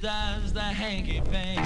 does the hanky panky.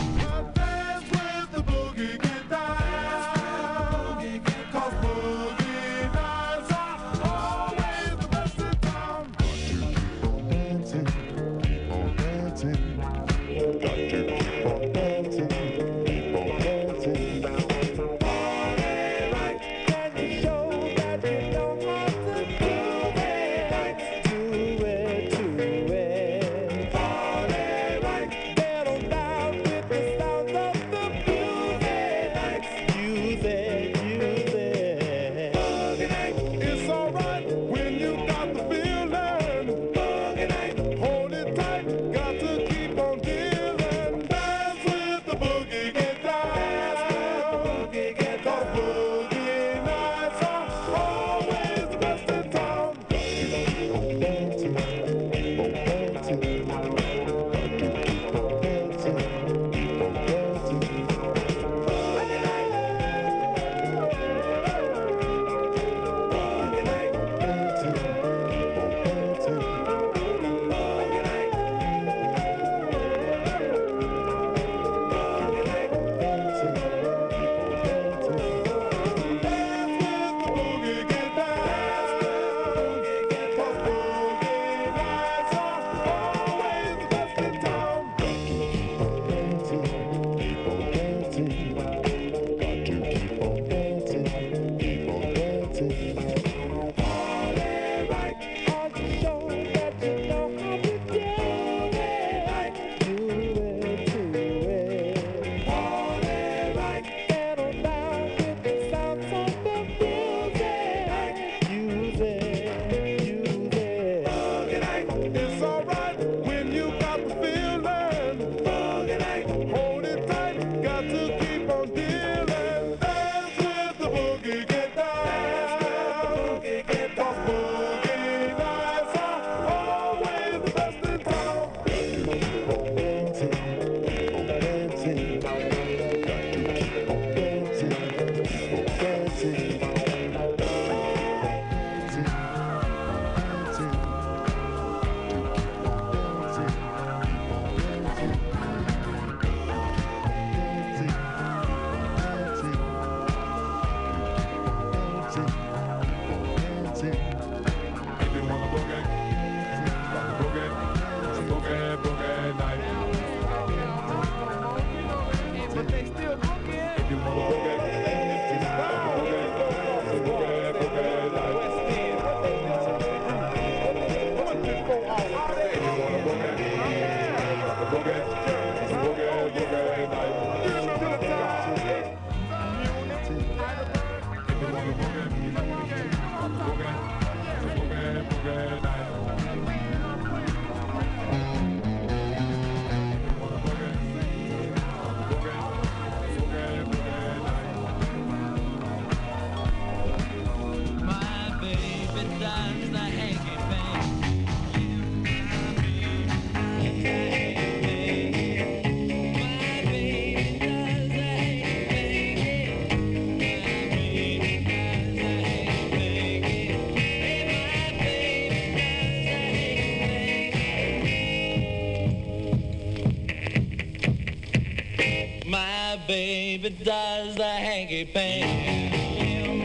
Baby does the hanky panky.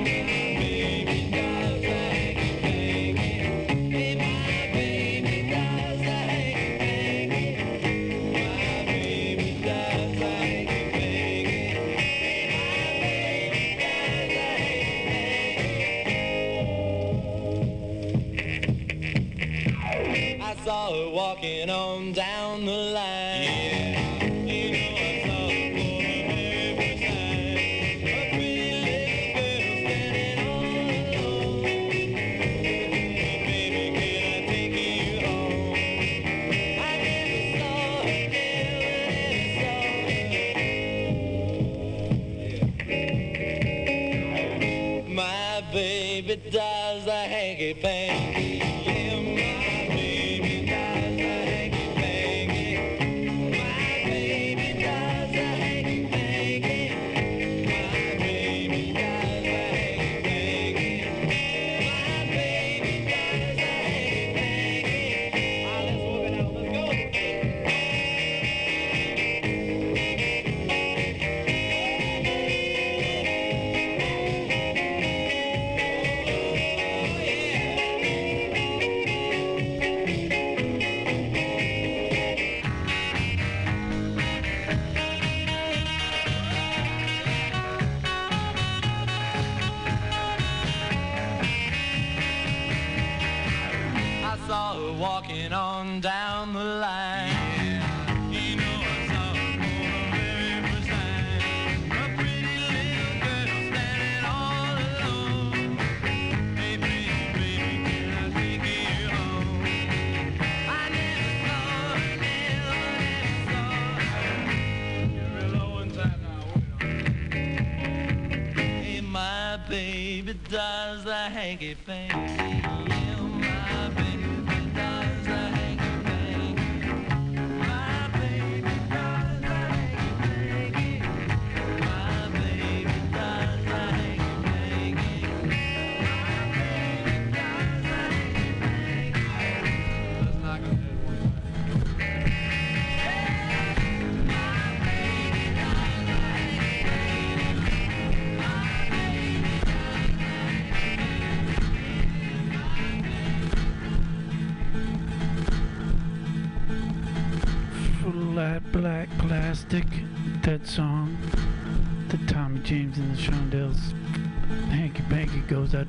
Baby does the hanky panky. My baby does the hanky panky. My baby does the hanky panky. My baby does the hanky panky. I saw her walking on down.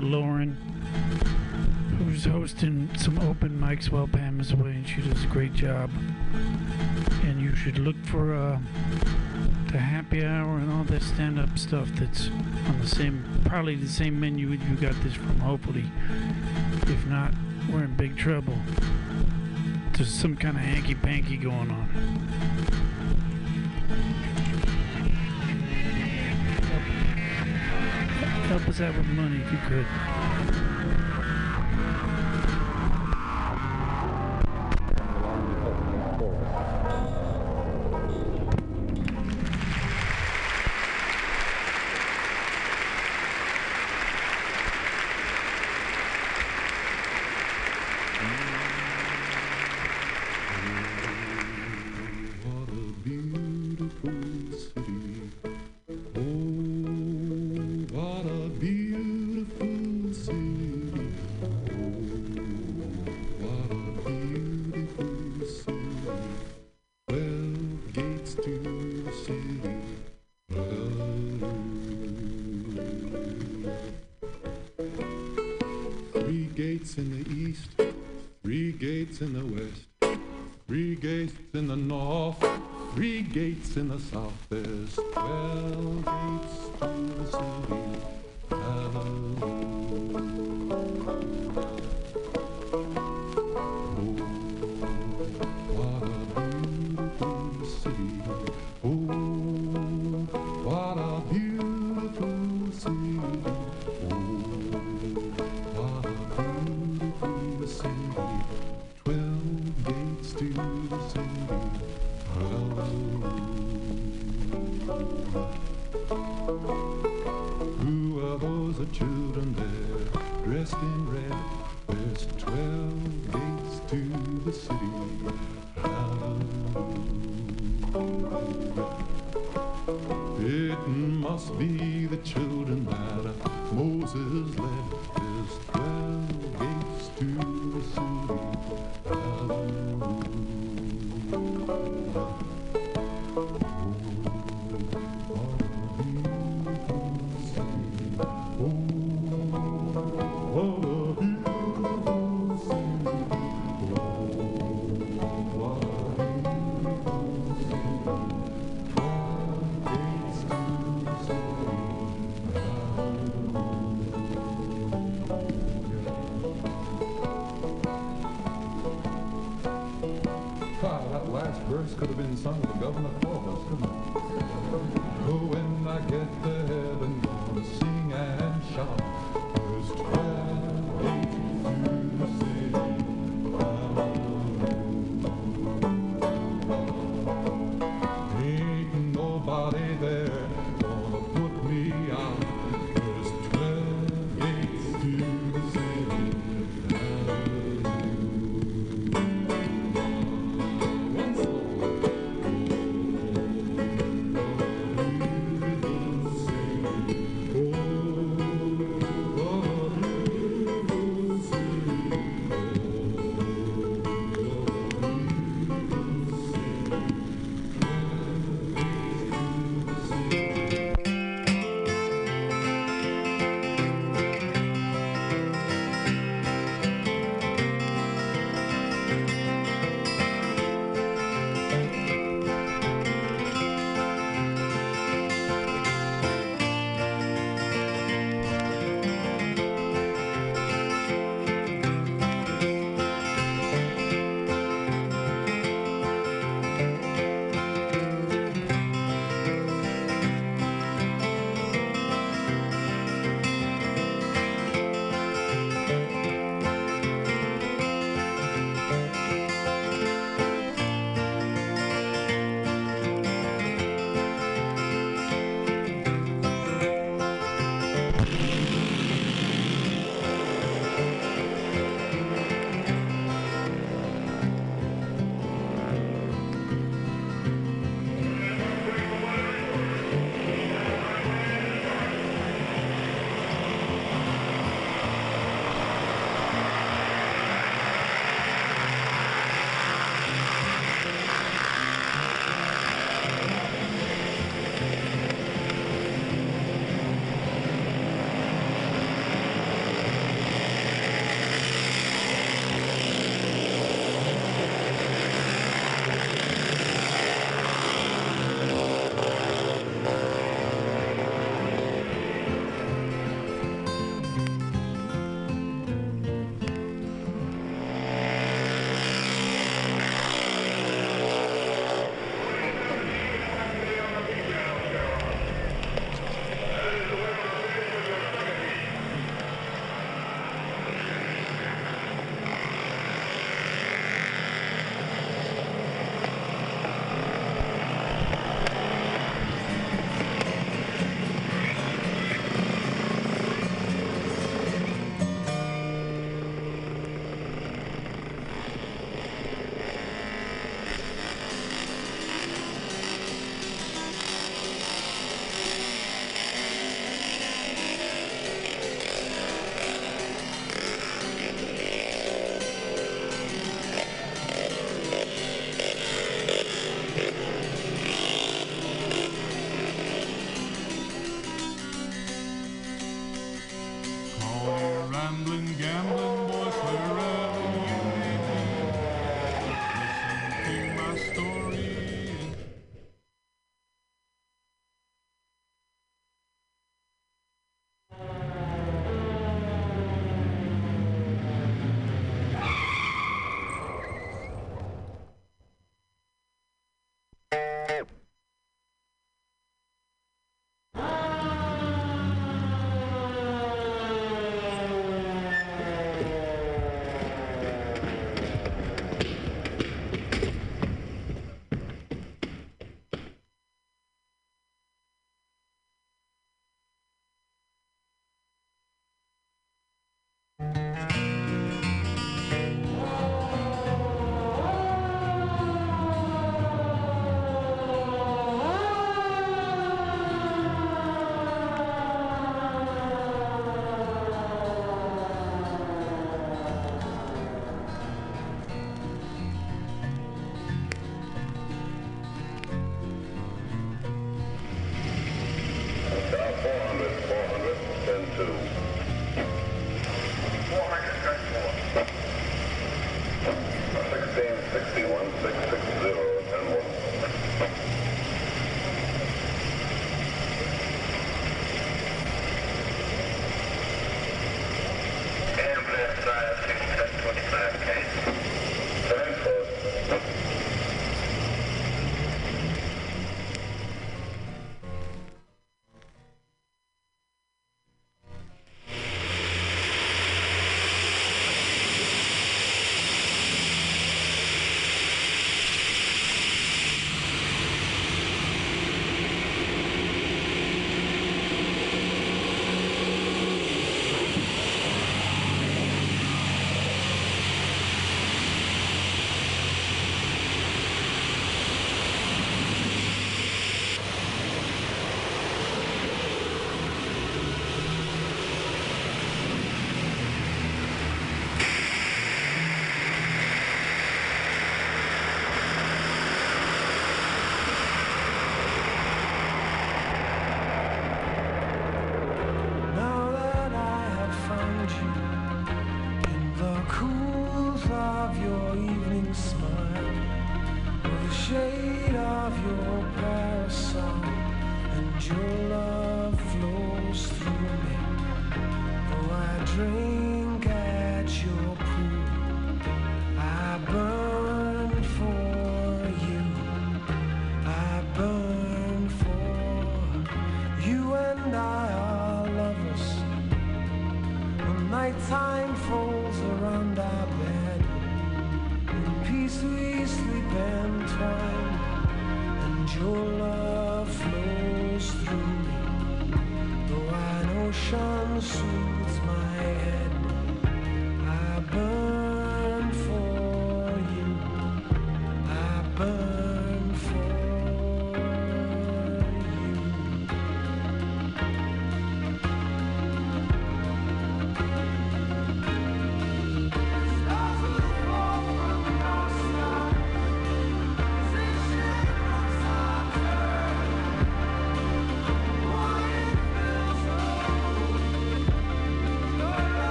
to Lauren, who's hosting some open mics while Pam is away, and she does a great job. And you should look for uh, the happy hour and all that stand-up stuff that's on the same, probably the same menu you got this from, hopefully. If not, we're in big trouble. There's some kind of hanky-panky going on. that with money if you could.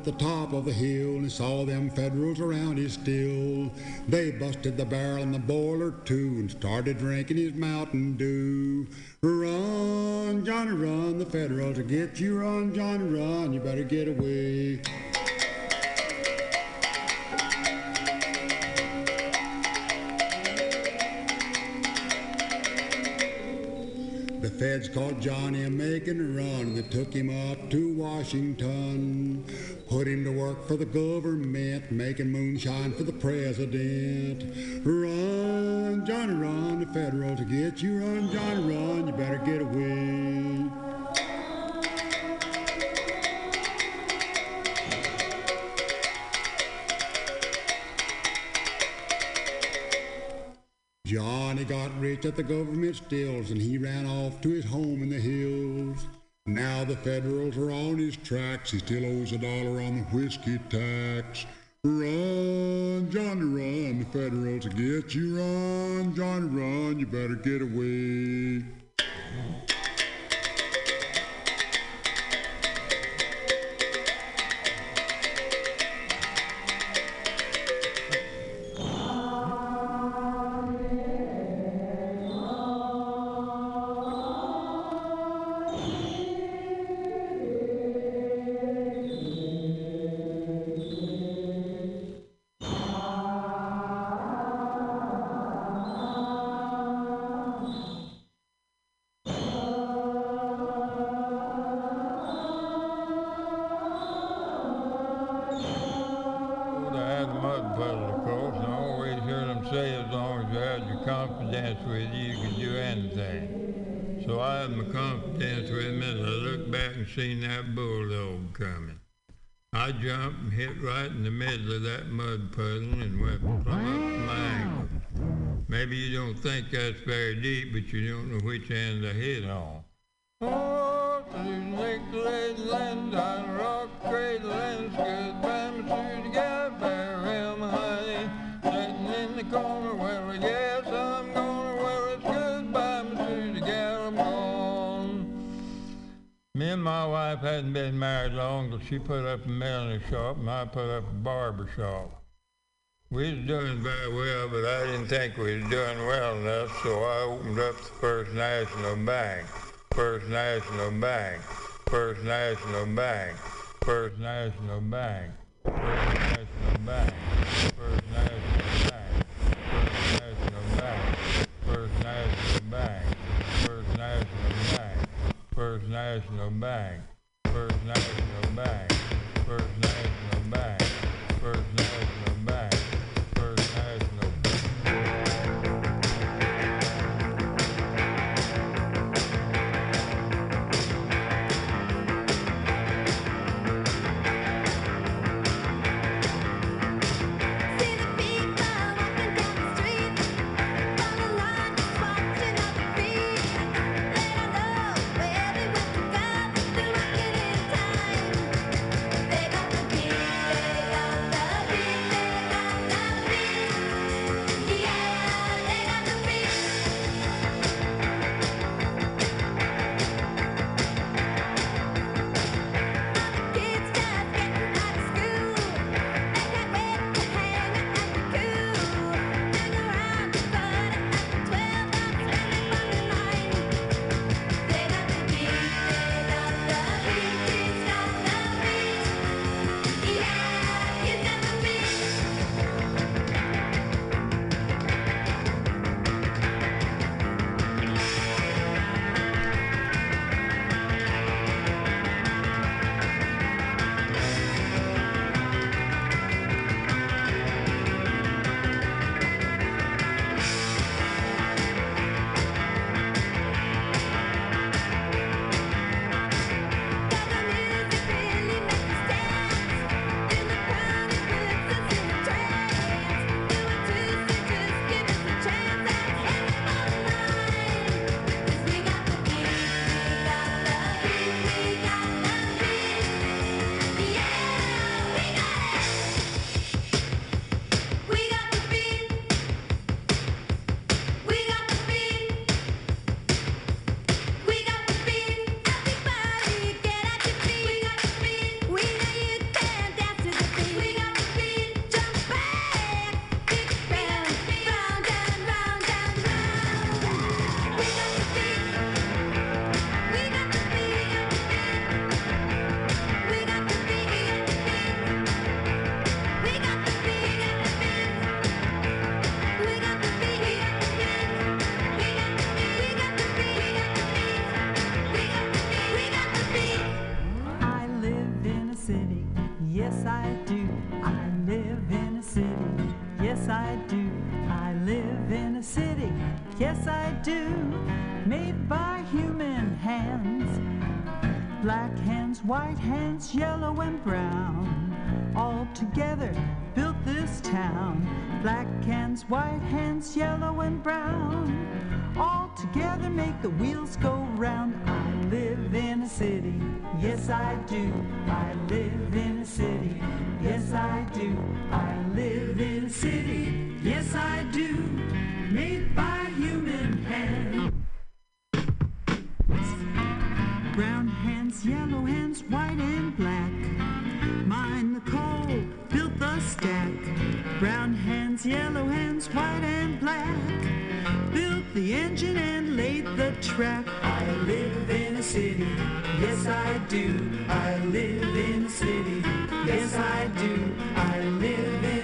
At the top of the hill and saw them Federals around his still. They busted the barrel and the boiler too and started drinking his Mountain Dew. Run, Johnny, run, the Federals will get you. Run, Johnny, run, you better get away. For the government, making moonshine for the president. Run, Johnny, run, the federal to get you. Run, Johnny, run, you better get away. Johnny got rich at the government stills and he ran off to his home in the hills. Now the Federals are on his tracks. He still owes a dollar on the whiskey tax. Run, Johnny, run. The Federals will get you. Run, Johnny, run. You better get away. I jumped and hit right in the middle of that mud puddle and went plumb up my ankle. Maybe you don't think that's very deep, but you don't know which end I hit on. Oh, and my wife hadn't been married long till she put up a millinery shop and I put up a barber shop. We was doing very well, but I didn't think we was doing well enough, so I opened up the First National Bank. First National Bank. First National Bank. First National Bank. First National Bank. First National Bank. First National Bank. First National Bank. First National Bank. First National Bank. First National white hands, yellow and brown, all together built this town. Black hands, white hands, yellow and brown, all together make the wheels go round. I live in a city, yes I do. I live in and laid the trap. I live in a city, yes I do. I live in a city, yes I do. I live in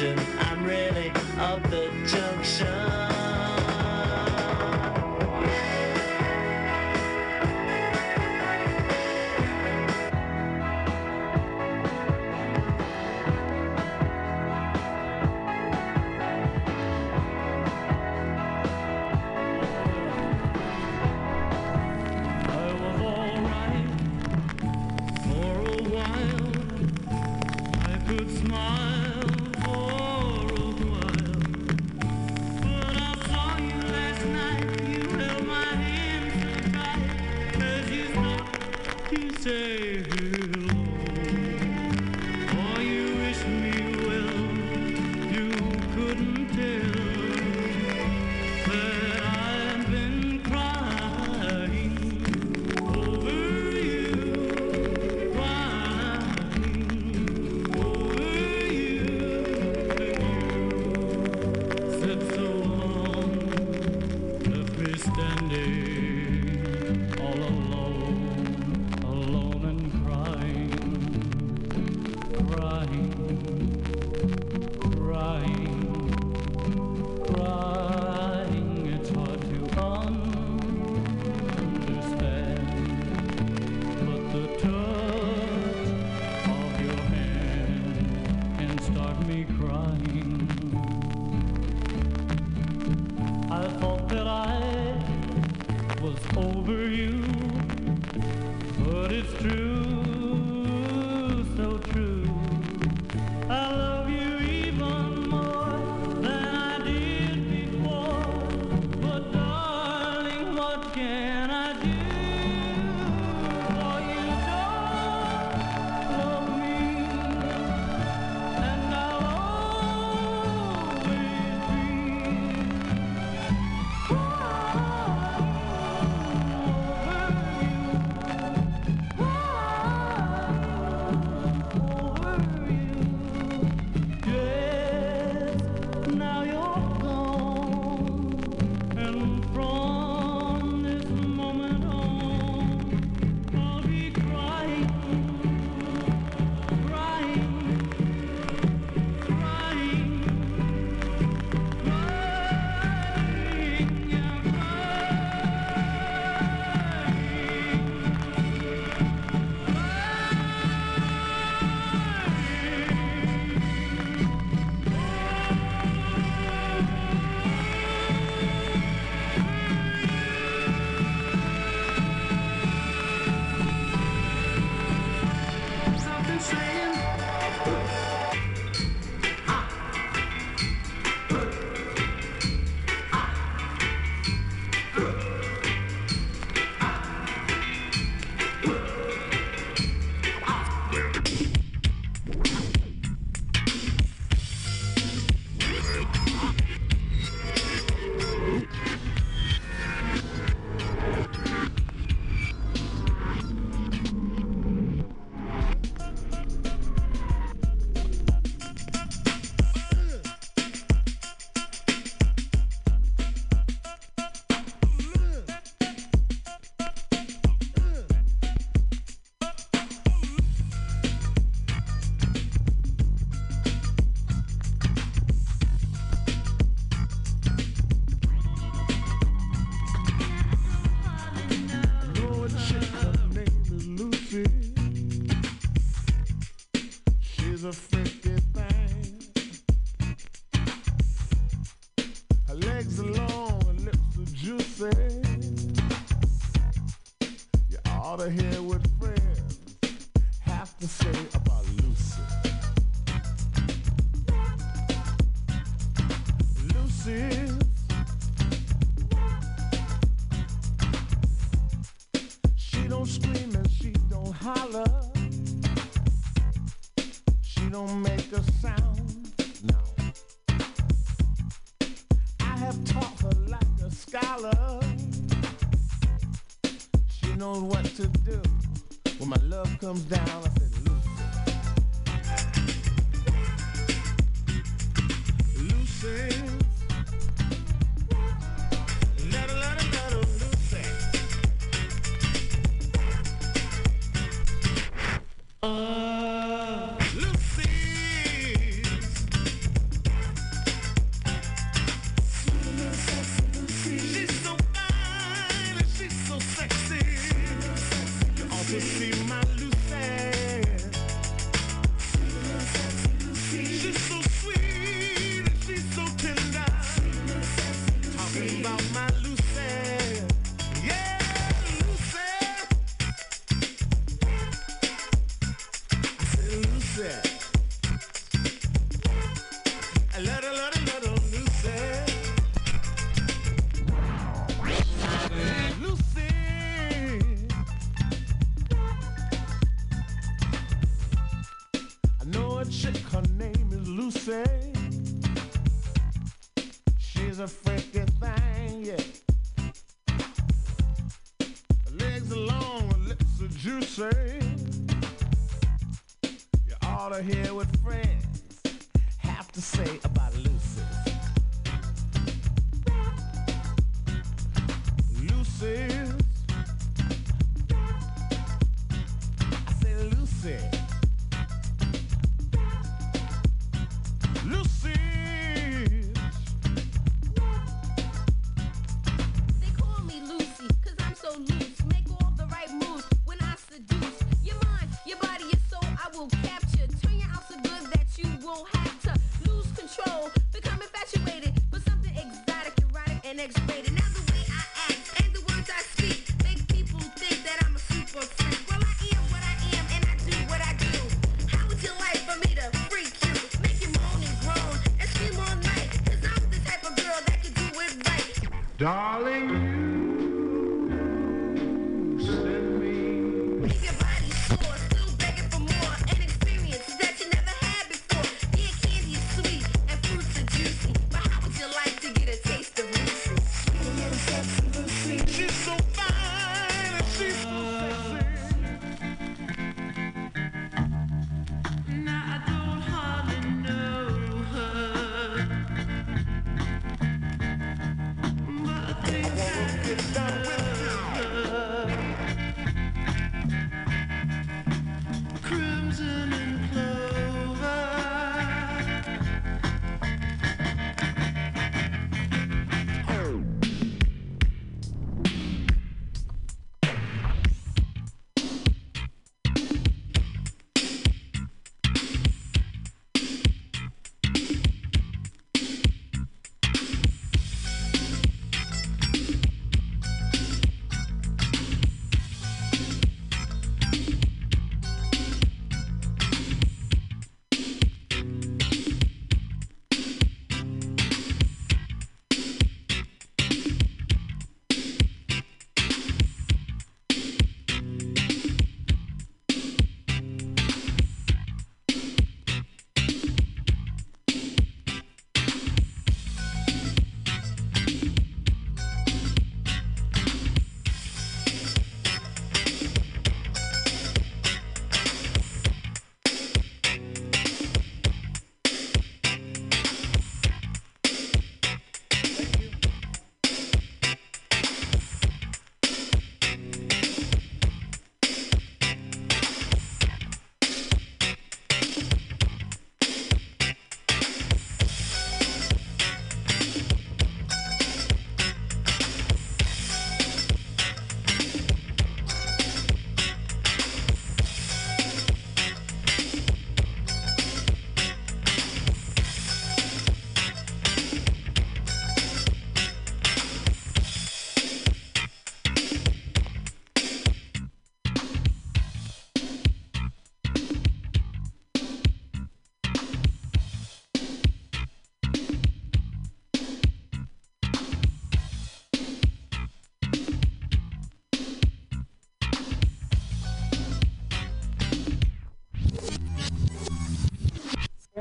attention. you, but it's true. don't make a sound. No. I have taught her like a scholar. She knows what to do. When my love comes down,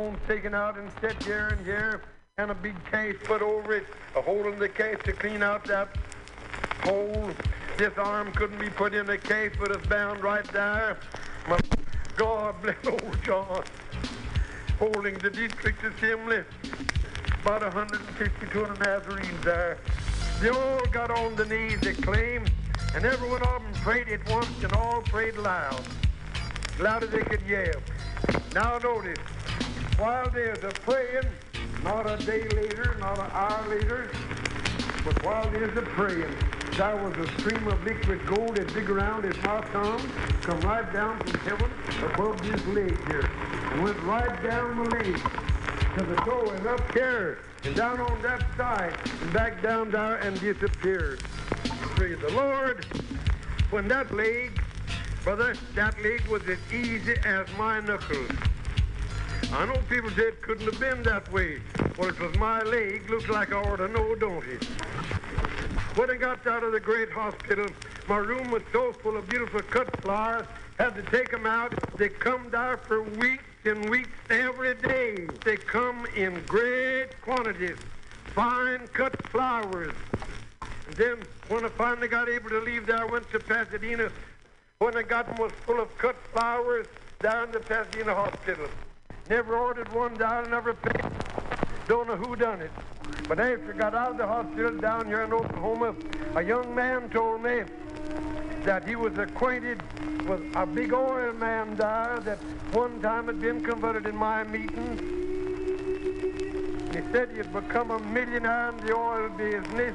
Home taken out and set here and here, and a big case put over it, a hole in the case to clean out that hole. This arm couldn't be put in the case, but it's bound right there. My God bless old John. Holding the district assembly, about 150, 200 Nazarenes there. They all got on the knees, they claim, and every one of them prayed at once and all prayed loud, loud as they could yell. Now notice, while there's a praying, not a day later, not an hour later, but while there's a praying, there was a stream of liquid gold that big around his mouth tongue, come right down from heaven above his leg here, and went right down the leg to the toe and up here, and down on that side, and back down there and disappeared. Praise the Lord. When that leg, brother, that leg was as easy as my knuckles. I know people said it couldn't have been that way. Well, it was my leg. Looks like I ought to know, don't it? When I got out of the great hospital, my room was so full of beautiful cut flowers, had to take them out. They come there for weeks and weeks every day. They come in great quantities. fine cut flowers. And then when I finally got able to leave there, I went to Pasadena. When I got them was full of cut flowers down to Pasadena Hospital. Never ordered one down, never paid. Don't know who done it. But after I got out of the hospital down here in Oklahoma, a young man told me that he was acquainted with a big oil man there that one time had been converted in my meeting. He said he had become a millionaire in the oil business.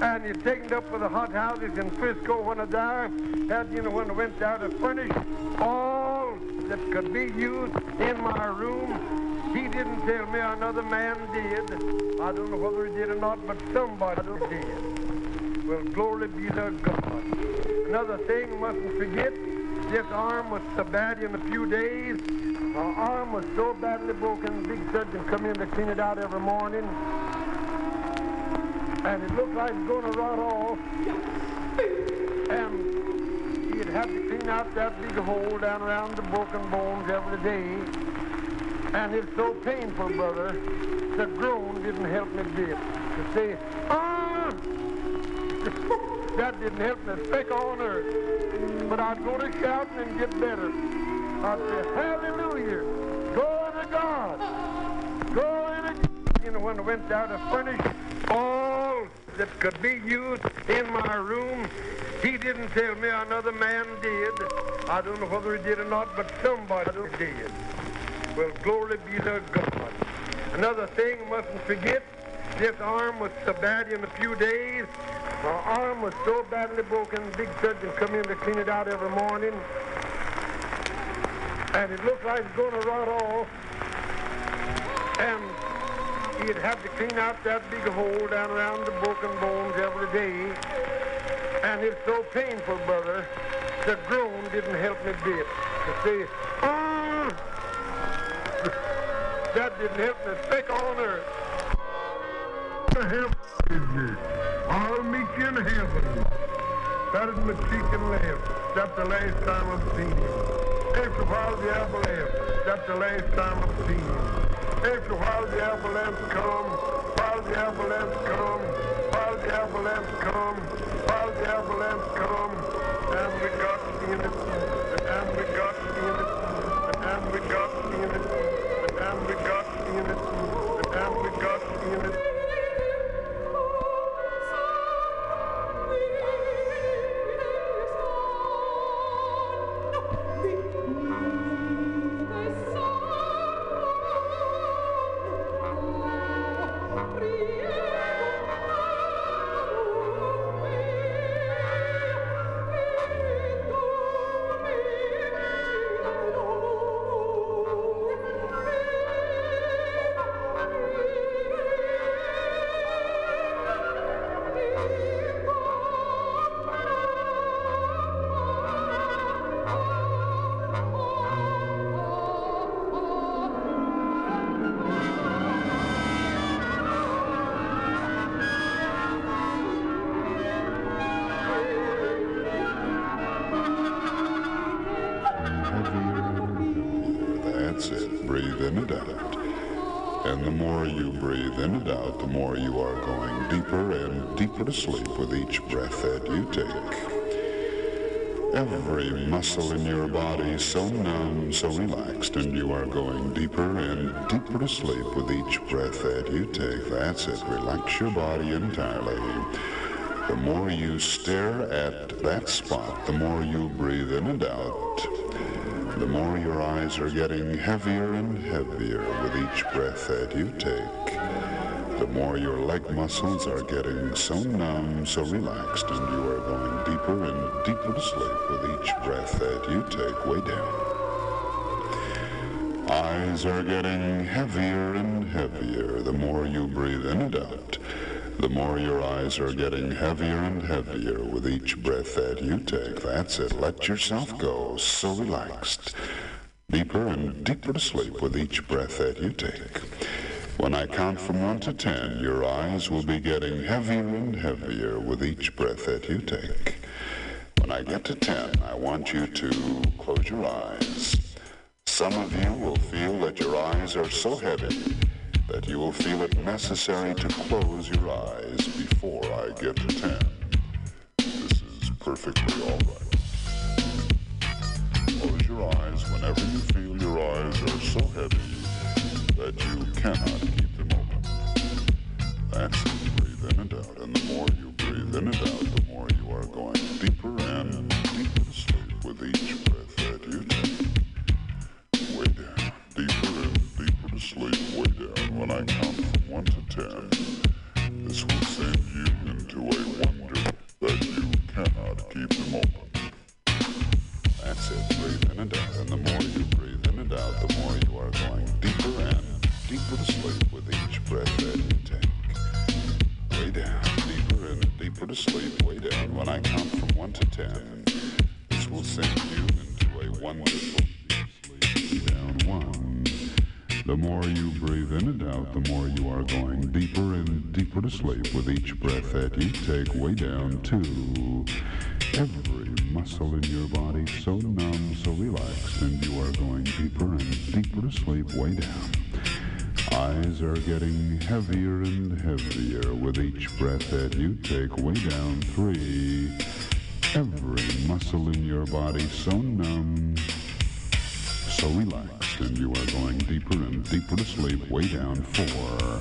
And he'd taken it up with the hot houses in Frisco when I there. Had, you know, when I went down to furnish all that could be used in my room. He didn't tell me another man did. I don't know whether he did or not, but somebody did. Well, glory be to God. Another thing, mustn't forget, this arm was so bad in a few days. My arm was so badly broken, big surgeon come in to clean it out every morning. And it looked like it's going to rot off. And he'd have to clean out that big hole down around the broken bones every day. And it's so painful, brother. The groan didn't help me bit. To say, ah! that didn't help me speck on earth. But I'd go to shouting and get better. I'd say, hallelujah. Glory to God. Glory to God. Know, when I went down to furnish all that could be used in my room, he didn't tell me another man did. I don't know whether he did or not, but somebody did. Well, glory be to God. Another thing, I mustn't forget, this arm was so bad in a few days. My arm was so badly broken, big surgeon come in to clean it out every morning. And it looked like it's going to rot off. And he'd have to clean out that big hole down around the broken bones every day. And it's so painful, brother. The groan didn't help me bit. To say, ah! that didn't help me speck on earth. Help me. I'll meet you in heaven. That is my cheek and left. That's the last time I've seen him. After a while the avalanche. That's the last time I've seen him. A while the avalanche come. While the avalanche come. While the avalanche come. While the avalanche come. And we got in it. And we got in it. And we got in it. Deeper and deeper to sleep with each breath that you take. That's it. Relax your body entirely. The more you stare at that spot, the more you breathe in and out. The more your eyes are getting heavier and heavier with each breath that you take. The more your leg muscles are getting so numb, so relaxed, and you are going deeper and deeper to sleep with each breath that you take way down. Eyes are getting heavier and heavier the more you breathe in and out. The more your eyes are getting heavier and heavier with each breath that you take. That's it. Let yourself go, so relaxed. Deeper and deeper to sleep with each breath that you take. When I count from one to ten, your eyes will be getting heavier and heavier with each breath that you take. When I get to ten, I want you to close your eyes. Some of you will feel that your eyes are so heavy that you will feel it necessary to close your eyes before I get to 10. This is perfectly alright. Close your eyes whenever you feel your eyes are so heavy that you cannot keep them open. That's it. Breathe in and out. And the more you breathe in and out, the more you are going deeper and deeper to sleep with each breath sleep, way down. When I count from 1 to 10, this will send you into a wonder that you cannot keep them open. That's it. Breathe in and out. And the more you breathe in and out, the more you are going deeper and deeper to sleep with each breath that you take. Way down, deeper and deeper to sleep. Way down. When I count from 1 to 10, this will send you into a wonderful The more you breathe in and out, the more you are going deeper and deeper to sleep with each breath that you take. Way down 2. Every muscle in your body so numb, so relaxed, and you are going deeper and deeper to sleep. Way down. Eyes are getting heavier and heavier with each breath that you take. Way down three. Every muscle in your body so numb, so relaxed, and you are going deeper and deeper to sleep. Way down four.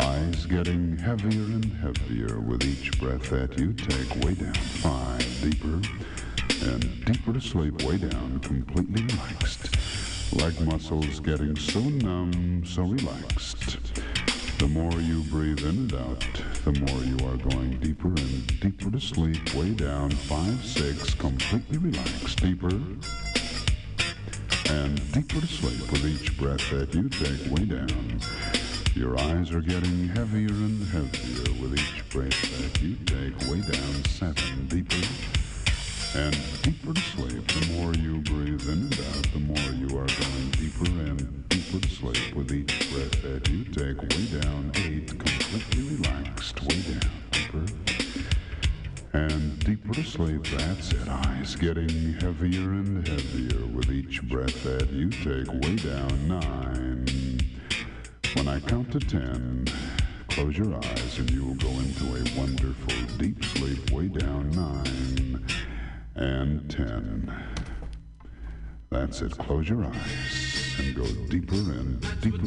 Eyes getting heavier and heavier with each breath that you take. Way down five. Deeper and deeper to sleep. Way down, completely relaxed. Leg muscles getting so numb, so relaxed. The more you breathe in and out, the more you are going deeper and deeper to sleep. Way down, five, six, completely relaxed. Deeper and deeper to sleep with each breath that you take. Way down. Your eyes are getting heavier and heavier with each breath that you take. Way down, seven, deeper and deeper to sleep. The more you breathe in and out, the more you are going deeper and deeper to sleep with each breath that you take. Way down, eight, completely relaxed. Way down, deeper and deeper sleep. That's it. Eyes getting heavier and heavier with each breath that you take. Way down, nine. When I count to ten, close your eyes and you will go into a wonderful deep sleep. Way down, nine and 10. That's it. Close your eyes and go deeper and deeper.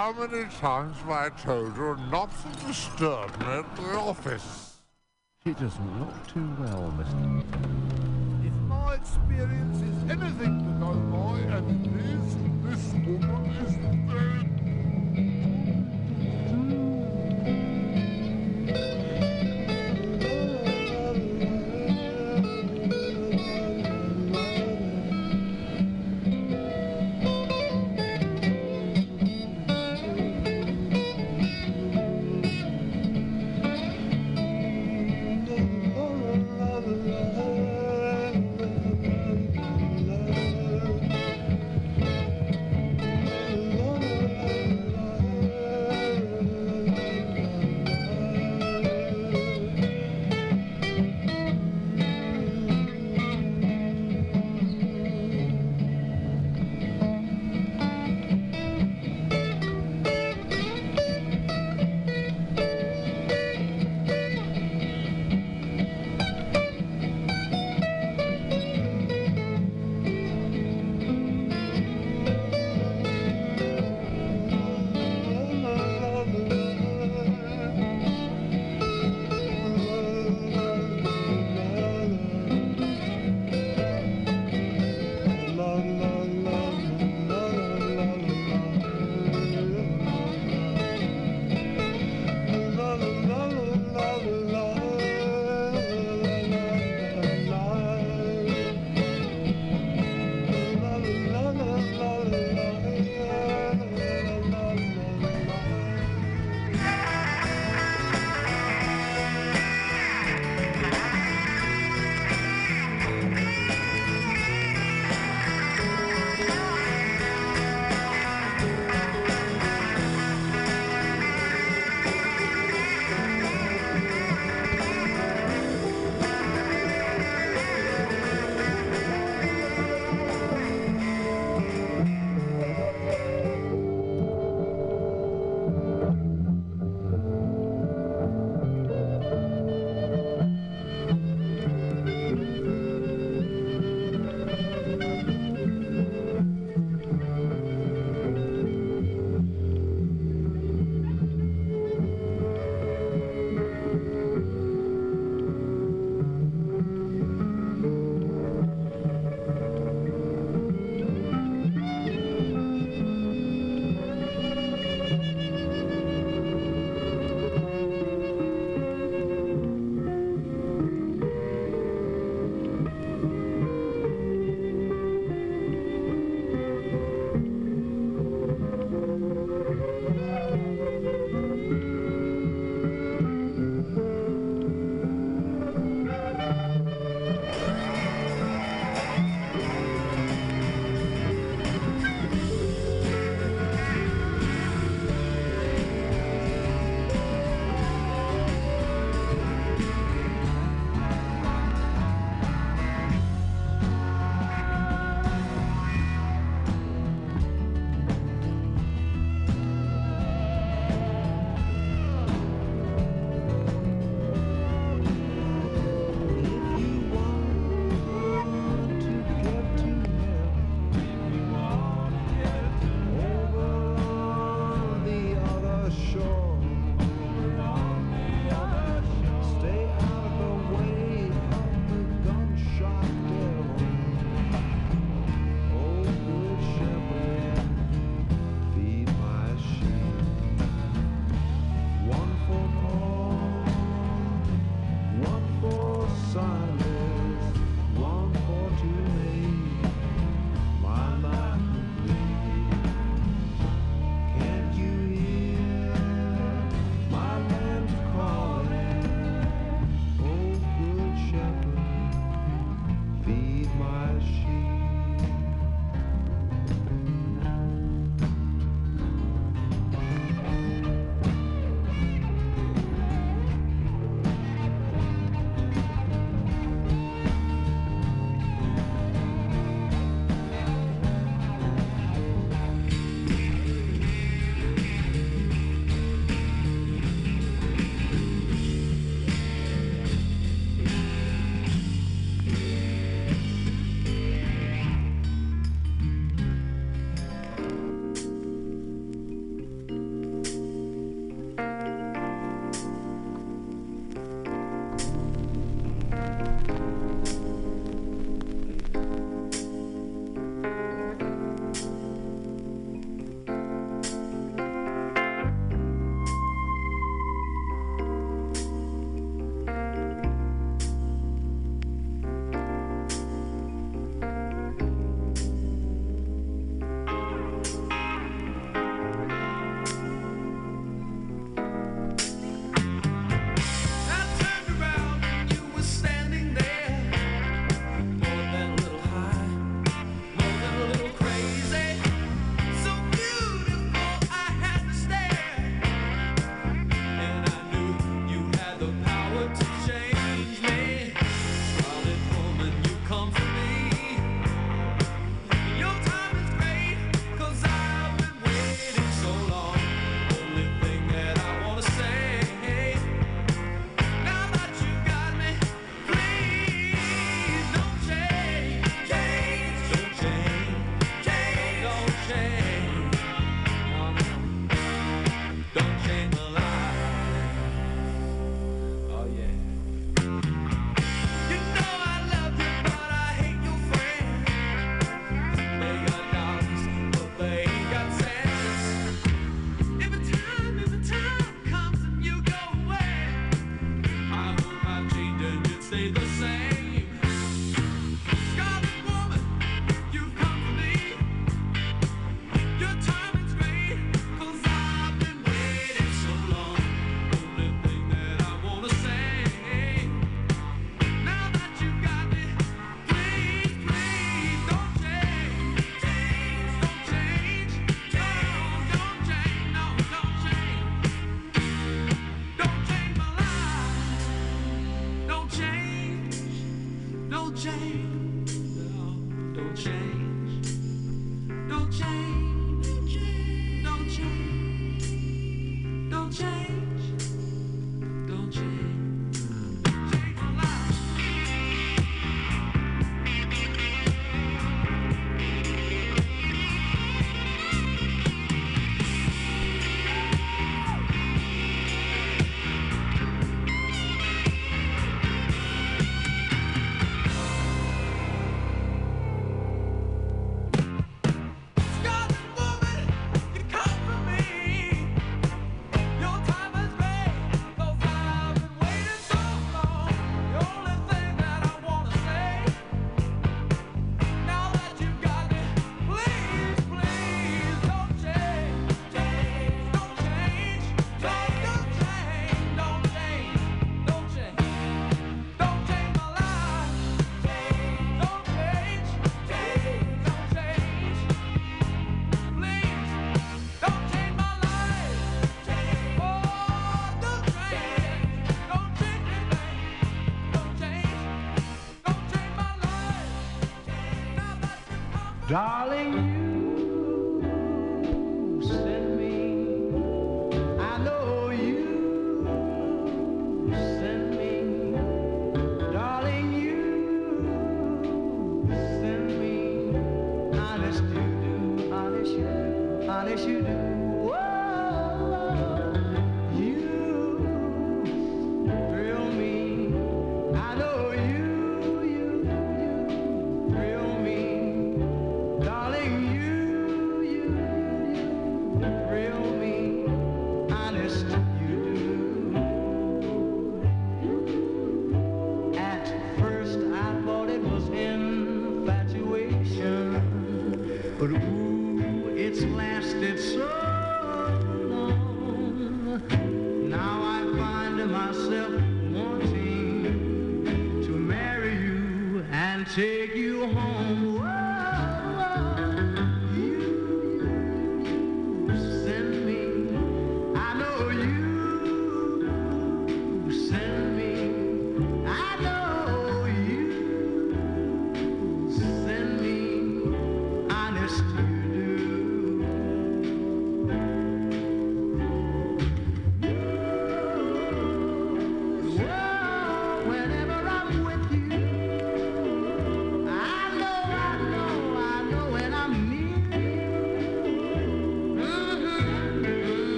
how many times have I told you not to disturb me at the office? She doesn't look too well, Mr.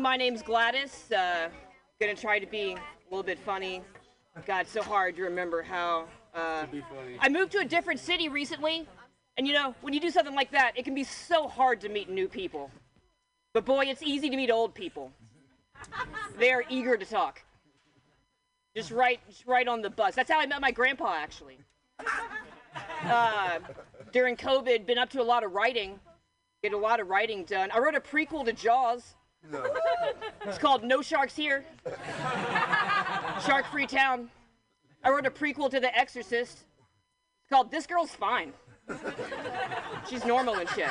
My name's Gladys. Uh, gonna try to be a little bit funny. God, so hard to remember how. Uh, I moved to a different city recently, and you know, when you do something like that, it can be so hard to meet new people. But boy, it's easy to meet old people. They are eager to talk. Just right, just right on the bus. That's how I met my grandpa, actually. Uh, during COVID, been up to a lot of writing. Get a lot of writing done. I wrote a prequel to Jaws. It's called No Sharks Here. Shark Free Town. I wrote a prequel to The Exorcist. Called This Girl's Fine. She's normal and shit.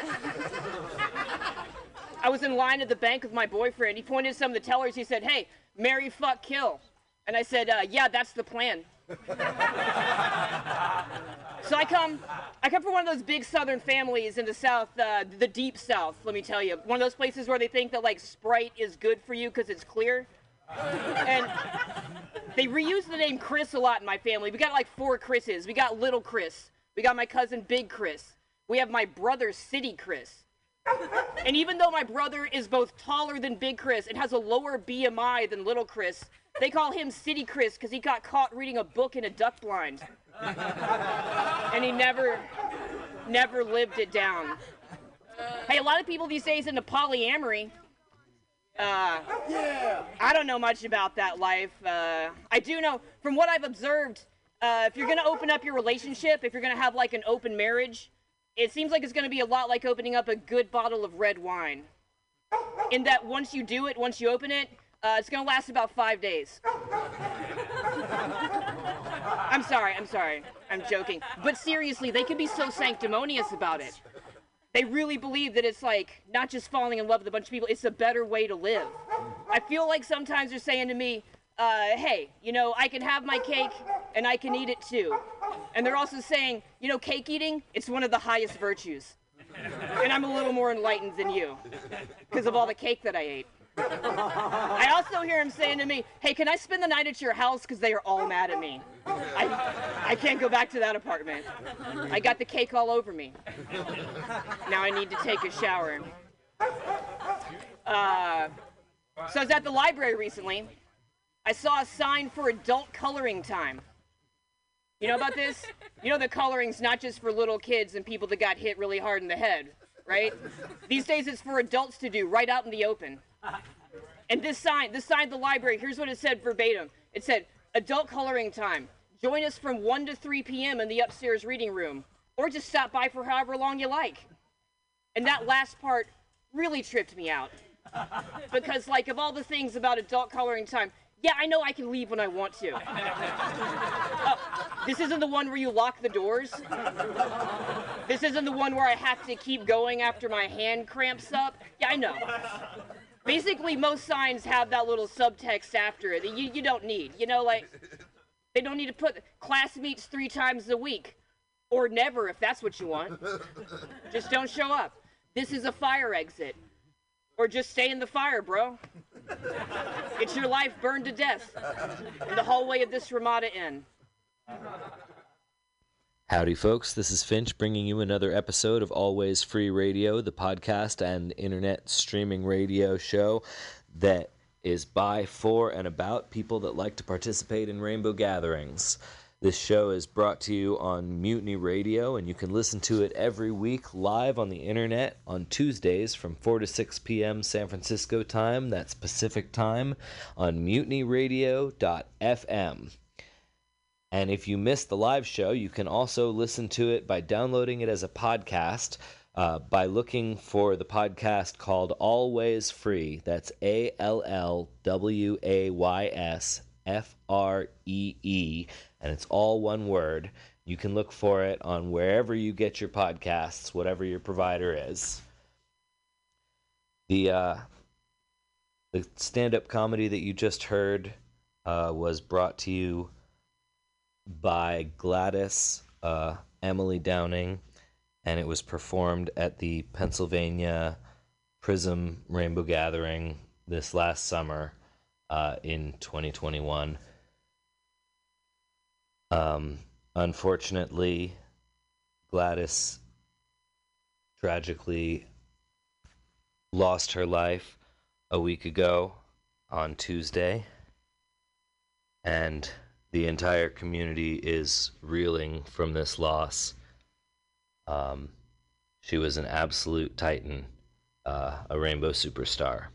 I was in line at the bank with my boyfriend. He pointed to some of the tellers. He said, Hey, marry, fuck, kill. And I said, uh, Yeah, that's the plan. So I come, I come from one of those big Southern families in the South, uh, the deep South. Let me tell you, one of those places where they think that like Sprite is good for you because it's clear, and they reuse the name Chris a lot in my family. We got like four Chris's. We got little Chris. We got my cousin Big Chris. We have my brother City Chris. And even though my brother is both taller than Big Chris and has a lower BMI than Little Chris, they call him City Chris because he got caught reading a book in a duck blind. and he never, never lived it down. Hey, a lot of people these days into polyamory. Uh, yeah. I don't know much about that life. Uh, I do know, from what I've observed, uh, if you're gonna open up your relationship, if you're gonna have like an open marriage, it seems like it's gonna be a lot like opening up a good bottle of red wine. In that once you do it, once you open it, uh, it's gonna last about five days. I'm sorry, I'm sorry. I'm joking. But seriously, they can be so sanctimonious about it. They really believe that it's like not just falling in love with a bunch of people, it's a better way to live. I feel like sometimes they're saying to me, uh, hey, you know, I can have my cake and I can eat it too. And they're also saying, you know, cake eating, it's one of the highest virtues. And I'm a little more enlightened than you because of all the cake that I ate. I also hear him saying to me, hey, can I spend the night at your house because they are all mad at me? I, I can't go back to that apartment. I got the cake all over me. Now I need to take a shower. Uh, so I was at the library recently. I saw a sign for adult coloring time. You know about this? You know the coloring's not just for little kids and people that got hit really hard in the head, right? These days it's for adults to do right out in the open. And this sign, this sign at the library, here's what it said verbatim. It said, adult coloring time. Join us from 1 to 3 p.m. in the upstairs reading room. Or just stop by for however long you like. And that last part really tripped me out. Because, like, of all the things about adult coloring time, yeah, I know I can leave when I want to. Oh, this isn't the one where you lock the doors. This isn't the one where I have to keep going after my hand cramps up. Yeah, I know. Basically, most signs have that little subtext after it that you, you don't need. You know, like, they don't need to put class meets three times a week. Or never, if that's what you want. Just don't show up. This is a fire exit. Or just stay in the fire, bro. It's your life burned to death in the hallway of this Ramada Inn. Howdy, folks. This is Finch bringing you another episode of Always Free Radio, the podcast and internet streaming radio show that is by, for, and about people that like to participate in rainbow gatherings. This show is brought to you on Mutiny Radio, and you can listen to it every week live on the internet on Tuesdays from 4 to 6 p.m. San Francisco time. That's Pacific time on mutinyradio.fm. And if you missed the live show, you can also listen to it by downloading it as a podcast uh, by looking for the podcast called Always Free. That's A L L W A Y S F R E E, and it's all one word. You can look for it on wherever you get your podcasts, whatever your provider is. The uh, the stand-up comedy that you just heard uh, was brought to you by Gladys uh, Emily Downing, and it was performed at the Pennsylvania Prism Rainbow Gathering this last summer uh, in 2021. Um, unfortunately, Gladys tragically lost her life a week ago on Tuesday, and the entire community is reeling from this loss. Um, she was an absolute titan, uh, a rainbow superstar.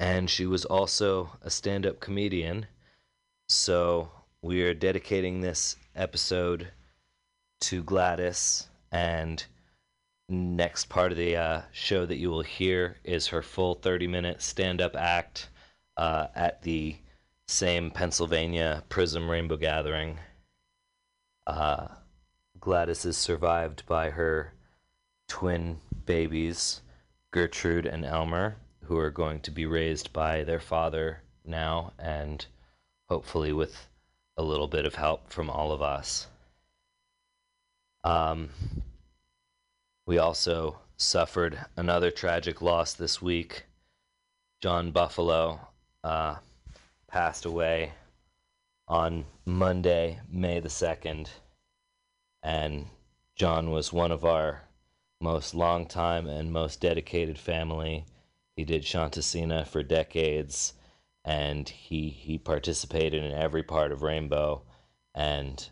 And she was also a stand up comedian. So we are dedicating this episode to Gladys. And next part of the uh, show that you will hear is her full 30 minute stand up act uh, at the same Pennsylvania Prism Rainbow Gathering. Uh, Gladys is survived by her twin babies, Gertrude and Elmer, who are going to be raised by their father now and hopefully with a little bit of help from all of us. Um, we also suffered another tragic loss this week. John Buffalo uh, passed away on Monday, May the 2nd. And John was one of our most longtime and most dedicated family. He did Shanti Sena for decades, and he he participated in every part of Rainbow, and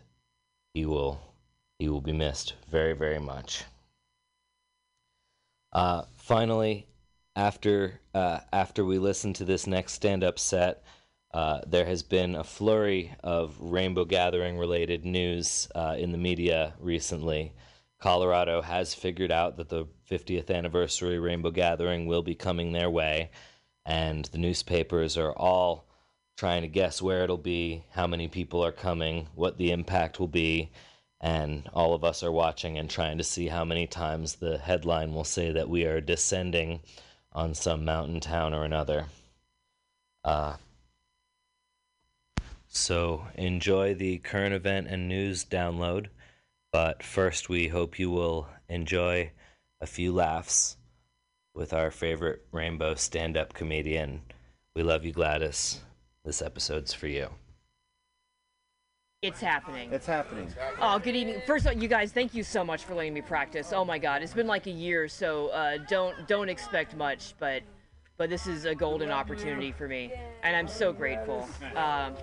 he will he will be missed very very much. Uh, finally, after uh, after we listen to this next stand-up set, uh, there has been a flurry of Rainbow Gathering related news uh, in the media recently. Colorado has figured out that the 50th anniversary Rainbow Gathering will be coming their way, and the newspapers are all trying to guess where it'll be, how many people are coming, what the impact will be, and all of us are watching and trying to see how many times the headline will say that we are descending on some mountain town or another. Uh, so enjoy the current event and news download. But first, we hope you will enjoy a few laughs with our favorite rainbow stand up comedian. We love you, Gladys. This episode's for you. It's happening. It's happening. Oh, good evening. First of all, you guys, thank you so much for letting me practice. Oh my God, it's been like a year, so uh, don't don't expect much, but but this is a golden opportunity for me, and I'm so grateful. Um,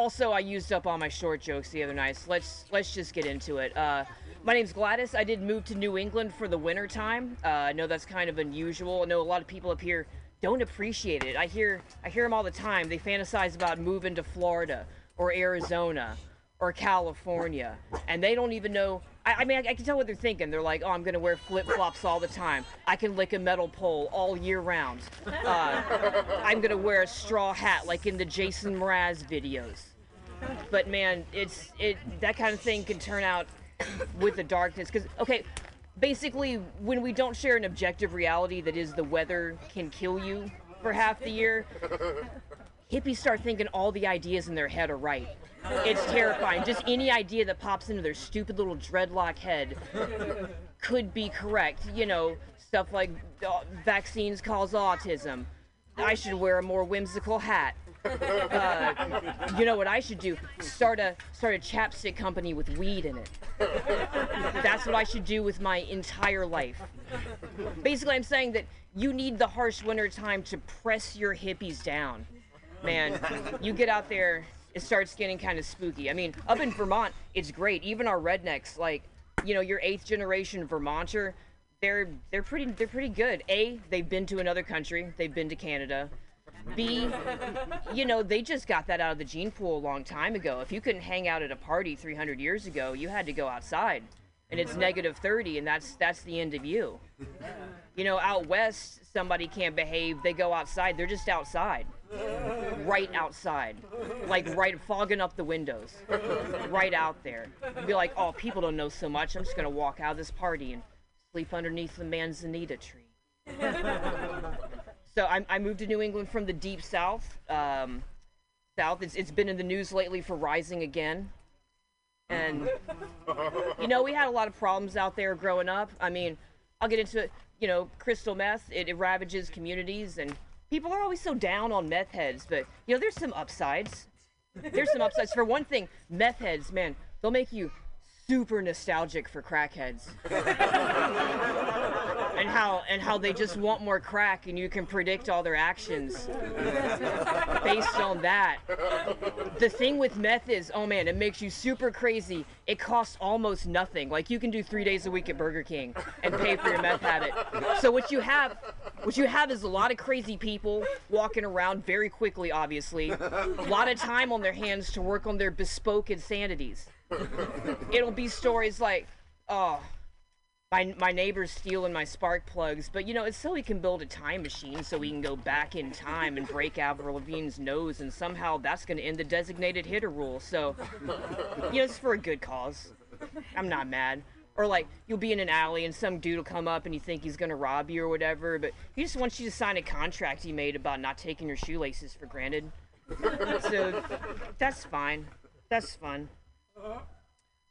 also, I used up all my short jokes the other night. So let's let's just get into it. Uh, my name's Gladys. I did move to New England for the winter time. Uh, I know that's kind of unusual. I know a lot of people up here don't appreciate it. I hear I hear them all the time. They fantasize about moving to Florida or Arizona or California, and they don't even know. I, I mean, I, I can tell what they're thinking. They're like, "Oh, I'm gonna wear flip flops all the time. I can lick a metal pole all year round. Uh, I'm gonna wear a straw hat like in the Jason Mraz videos." But man, it's it that kind of thing can turn out with the darkness. Because okay, basically, when we don't share an objective reality that is the weather can kill you for half the year, hippies start thinking all the ideas in their head are right. It's terrifying. Just any idea that pops into their stupid little dreadlock head could be correct. You know, stuff like uh, vaccines cause autism. I should wear a more whimsical hat. Uh, you know what I should do? Start a start a chapstick company with weed in it. That's what I should do with my entire life. Basically, I'm saying that you need the harsh winter time to press your hippies down. Man, you get out there, it starts getting kind of spooky. I mean, up in Vermont, it's great. Even our rednecks, like, you know, your eighth generation Vermonter, they're they're pretty they're pretty good. A, they've been to another country. They've been to Canada. B, you know, they just got that out of the gene pool a long time ago. If you couldn't hang out at a party 300 years ago, you had to go outside. And it's negative 30, and that's that's the end of you. You know, out west, somebody can't behave. They go outside. They're just outside, right outside, like right fogging up the windows, right out there. You'd be like, oh, people don't know so much. I'm just gonna walk out of this party and sleep underneath the manzanita tree. So I, I moved to New England from the deep south. Um, south. It's, it's been in the news lately for rising again. And, you know, we had a lot of problems out there growing up. I mean, I'll get into it. You know, crystal meth, it, it ravages communities, and people are always so down on meth heads. But, you know, there's some upsides. There's some upsides. For one thing, meth heads, man, they'll make you super nostalgic for crackheads. and how and how they just want more crack and you can predict all their actions based on that. The thing with meth is, oh man, it makes you super crazy. It costs almost nothing. Like you can do 3 days a week at Burger King and pay for your meth habit. So what you have what you have is a lot of crazy people walking around very quickly obviously. A lot of time on their hands to work on their bespoke insanities. It'll be stories like, oh, my my neighbor's stealing my spark plugs, but you know it's so he can build a time machine so we can go back in time and break Avril Lavigne's nose, and somehow that's going to end the designated hitter rule. So, you know, it's for a good cause. I'm not mad. Or like you'll be in an alley and some dude will come up and you think he's gonna rob you or whatever, but he just wants you to sign a contract he made about not taking your shoelaces for granted. so that's fine. That's fun. Uh,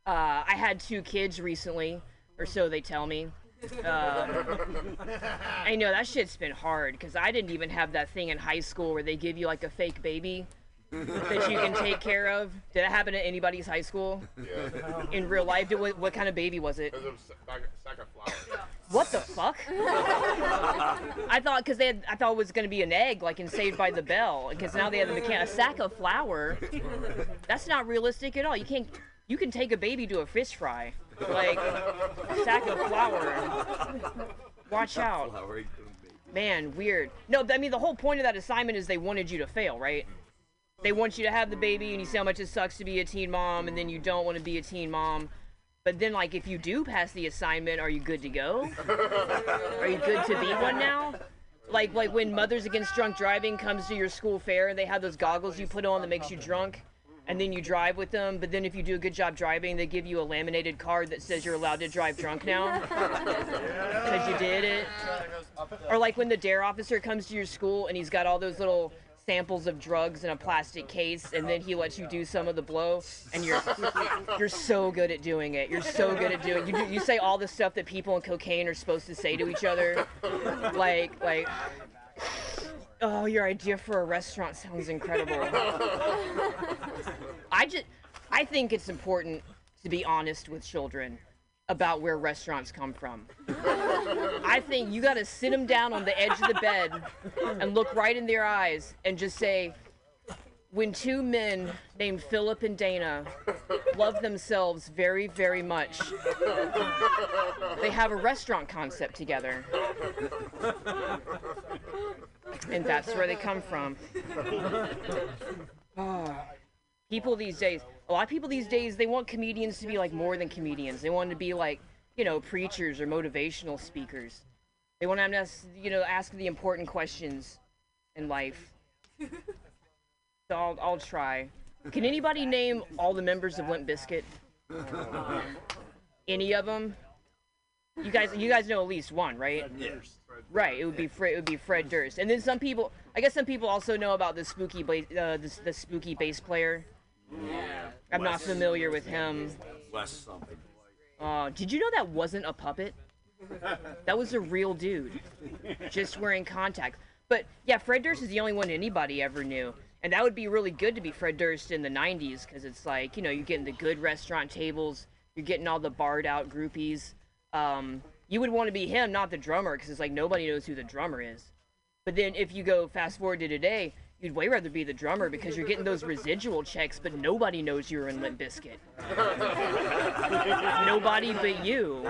I had two kids recently, or so they tell me. Uh, I know that shit's been hard because I didn't even have that thing in high school where they give you like a fake baby that you can take care of. Did that happen at anybody's high school? Yeah. In real life, did, what, what kind of baby was it? It was a sack, of flour. What the fuck? I thought because they had, I thought it was gonna be an egg like in Saved by the Bell because now they have the mechan- a sack of flour. That's not realistic at all. You can't. You can take a baby to a fish fry, like a sack of flour. Watch out, man. Weird. No, I mean the whole point of that assignment is they wanted you to fail, right? They want you to have the baby and you see how much it sucks to be a teen mom, and then you don't want to be a teen mom. But then, like, if you do pass the assignment, are you good to go? Are you good to be one now? Like, like when Mothers Against Drunk Driving comes to your school fair and they have those goggles you put on that makes you drunk, and then you drive with them. But then if you do a good job driving, they give you a laminated card that says you're allowed to drive drunk now because you did it. Or like when the dare officer comes to your school and he's got all those little samples of drugs in a plastic case and then he lets you do some of the blow and you're you're so good at doing it you're so good at doing you do, you say all the stuff that people in cocaine are supposed to say to each other like like oh your idea for a restaurant sounds incredible i just i think it's important to be honest with children about where restaurants come from I think you got to sit them down on the edge of the bed and look right in their eyes and just say, when two men named Philip and Dana love themselves very, very much, they have a restaurant concept together. And that's where they come from. People these days, a lot of people these days, they want comedians to be like more than comedians. They want to be like, you know, preachers or motivational speakers. They want them to, ask, you know, ask the important questions in life. So I'll, I'll try. Can anybody name all the members of Limp Bizkit? Any of them? You guys, you guys know at least one, right? Right. It would be Fred. It would be Fred Durst. And then some people, I guess some people also know about the spooky, ba- uh, the, the spooky bass player. Yeah. I'm not familiar with him. Wes something. Uh, did you know that wasn't a puppet? That was a real dude, just wearing contacts. But yeah, Fred Durst is the only one anybody ever knew, and that would be really good to be Fred Durst in the '90s because it's like you know you're getting the good restaurant tables, you're getting all the barred out groupies. Um, you would want to be him, not the drummer, because it's like nobody knows who the drummer is. But then if you go fast forward to today, you'd way rather be the drummer because you're getting those residual checks, but nobody knows you're in Limp Bizkit. nobody but you.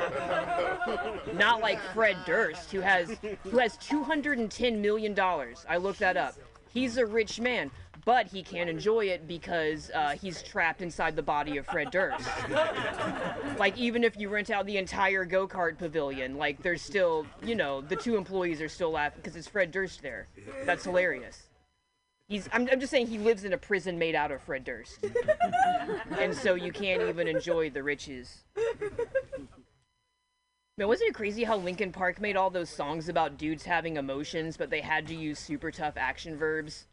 Not like Fred Durst, who has who has 210 million dollars. I looked that up. He's a rich man, but he can't enjoy it because uh, he's trapped inside the body of Fred Durst. like even if you rent out the entire go kart pavilion, like there's still, you know, the two employees are still laughing because it's Fred Durst there. That's hilarious. He's, I'm, I'm just saying he lives in a prison made out of Fred Durst. and so you can't even enjoy the riches. Man, wasn't it crazy how Linkin Park made all those songs about dudes having emotions, but they had to use super tough action verbs?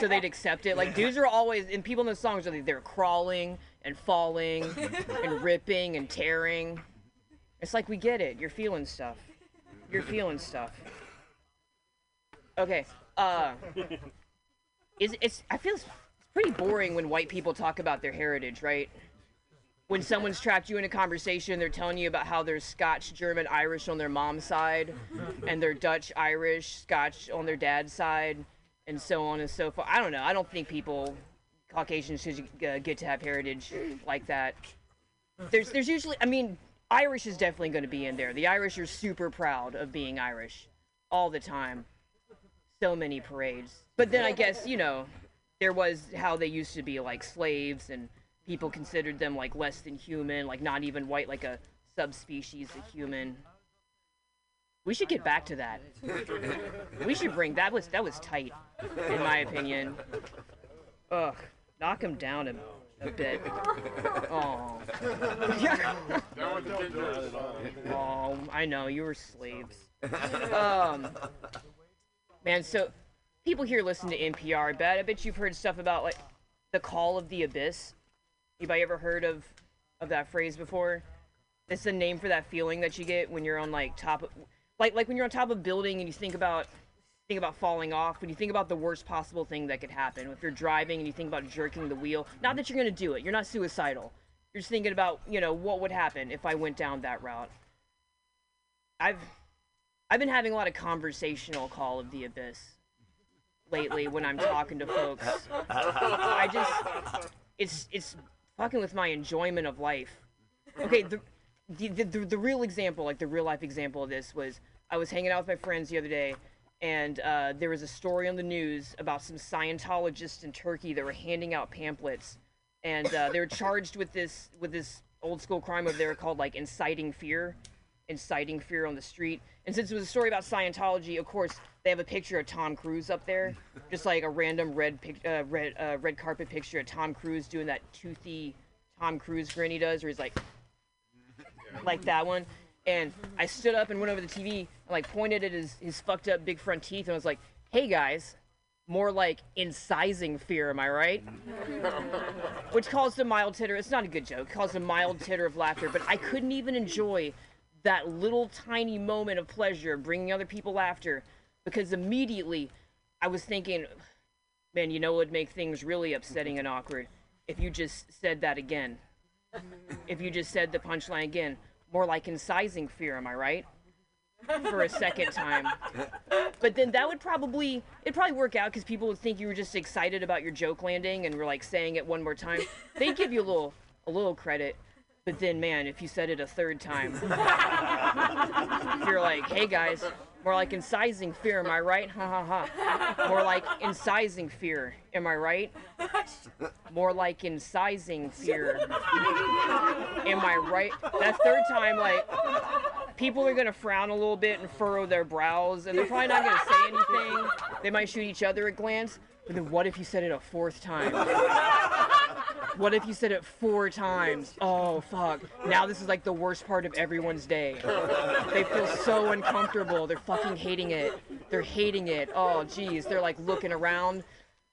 So they'd accept it. Like dudes are always, and people in the songs are like, they're crawling and falling and ripping and tearing. It's like we get it. You're feeling stuff. You're feeling stuff. Okay. Uh, is it's I feel it's pretty boring when white people talk about their heritage, right? When someone's trapped you in a conversation, they're telling you about how they're Scotch, German, Irish on their mom's side, and they're Dutch, Irish, Scotch on their dad's side, and so on and so forth. I don't know. I don't think people, Caucasians, should uh, get to have heritage like that. There's, there's usually, I mean, Irish is definitely going to be in there. The Irish are super proud of being Irish, all the time. So many parades. But then I guess you know, there was how they used to be like slaves, and people considered them like less than human, like not even white, like a subspecies of human. We should get back to that. We should bring that was that was tight, in my opinion. Ugh, knock him down a, a bit. Oh. oh, I know you were slaves. Um, man, so people here listen to NPR. I bet I bet you've heard stuff about like the call of the abyss. Anybody ever heard of of that phrase before? It's the name for that feeling that you get when you're on like top of like like when you're on top of a building and you think about think about falling off, when you think about the worst possible thing that could happen. If you're driving and you think about jerking the wheel, not that you're gonna do it, you're not suicidal. You're just thinking about, you know, what would happen if I went down that route. I've I've been having a lot of conversational call of the abyss lately when I'm talking to folks. I just it's it's fucking with my enjoyment of life. Okay, the the, the the real example, like the real life example of this was I was hanging out with my friends the other day and uh, there was a story on the news about some Scientologists in Turkey that were handing out pamphlets, and uh, they were charged with this with this old school crime over there called like inciting fear, inciting fear on the street. And since it was a story about Scientology, of course they have a picture of Tom Cruise up there, just like a random red pic- uh, red uh, red carpet picture of Tom Cruise doing that toothy Tom Cruise grin he does, where he's like like that one. And I stood up and went over the TV and like pointed at his, his fucked up big front teeth and was like, hey guys, more like incising fear, am I right? Which caused a mild titter. It's not a good joke. It caused a mild titter of laughter, but I couldn't even enjoy that little tiny moment of pleasure of bringing other people laughter because immediately I was thinking, man, you know what would make things really upsetting and awkward? If you just said that again. If you just said the punchline again. More like incising fear, am I right? For a second time. But then that would probably it'd probably work out because people would think you were just excited about your joke landing and were like saying it one more time. They'd give you a little a little credit. But then man, if you said it a third time, you're like, hey guys, more like incising fear, am I right? Ha ha ha. More like incising fear, am I right? More like incising fear. Am I right? That third time, like, people are gonna frown a little bit and furrow their brows, and they're probably not gonna say anything. They might shoot each other a glance. But then what if you said it a fourth time? What if you said it four times? Oh fuck. Now this is like the worst part of everyone's day. They feel so uncomfortable. They're fucking hating it. They're hating it. Oh geez. They're like looking around.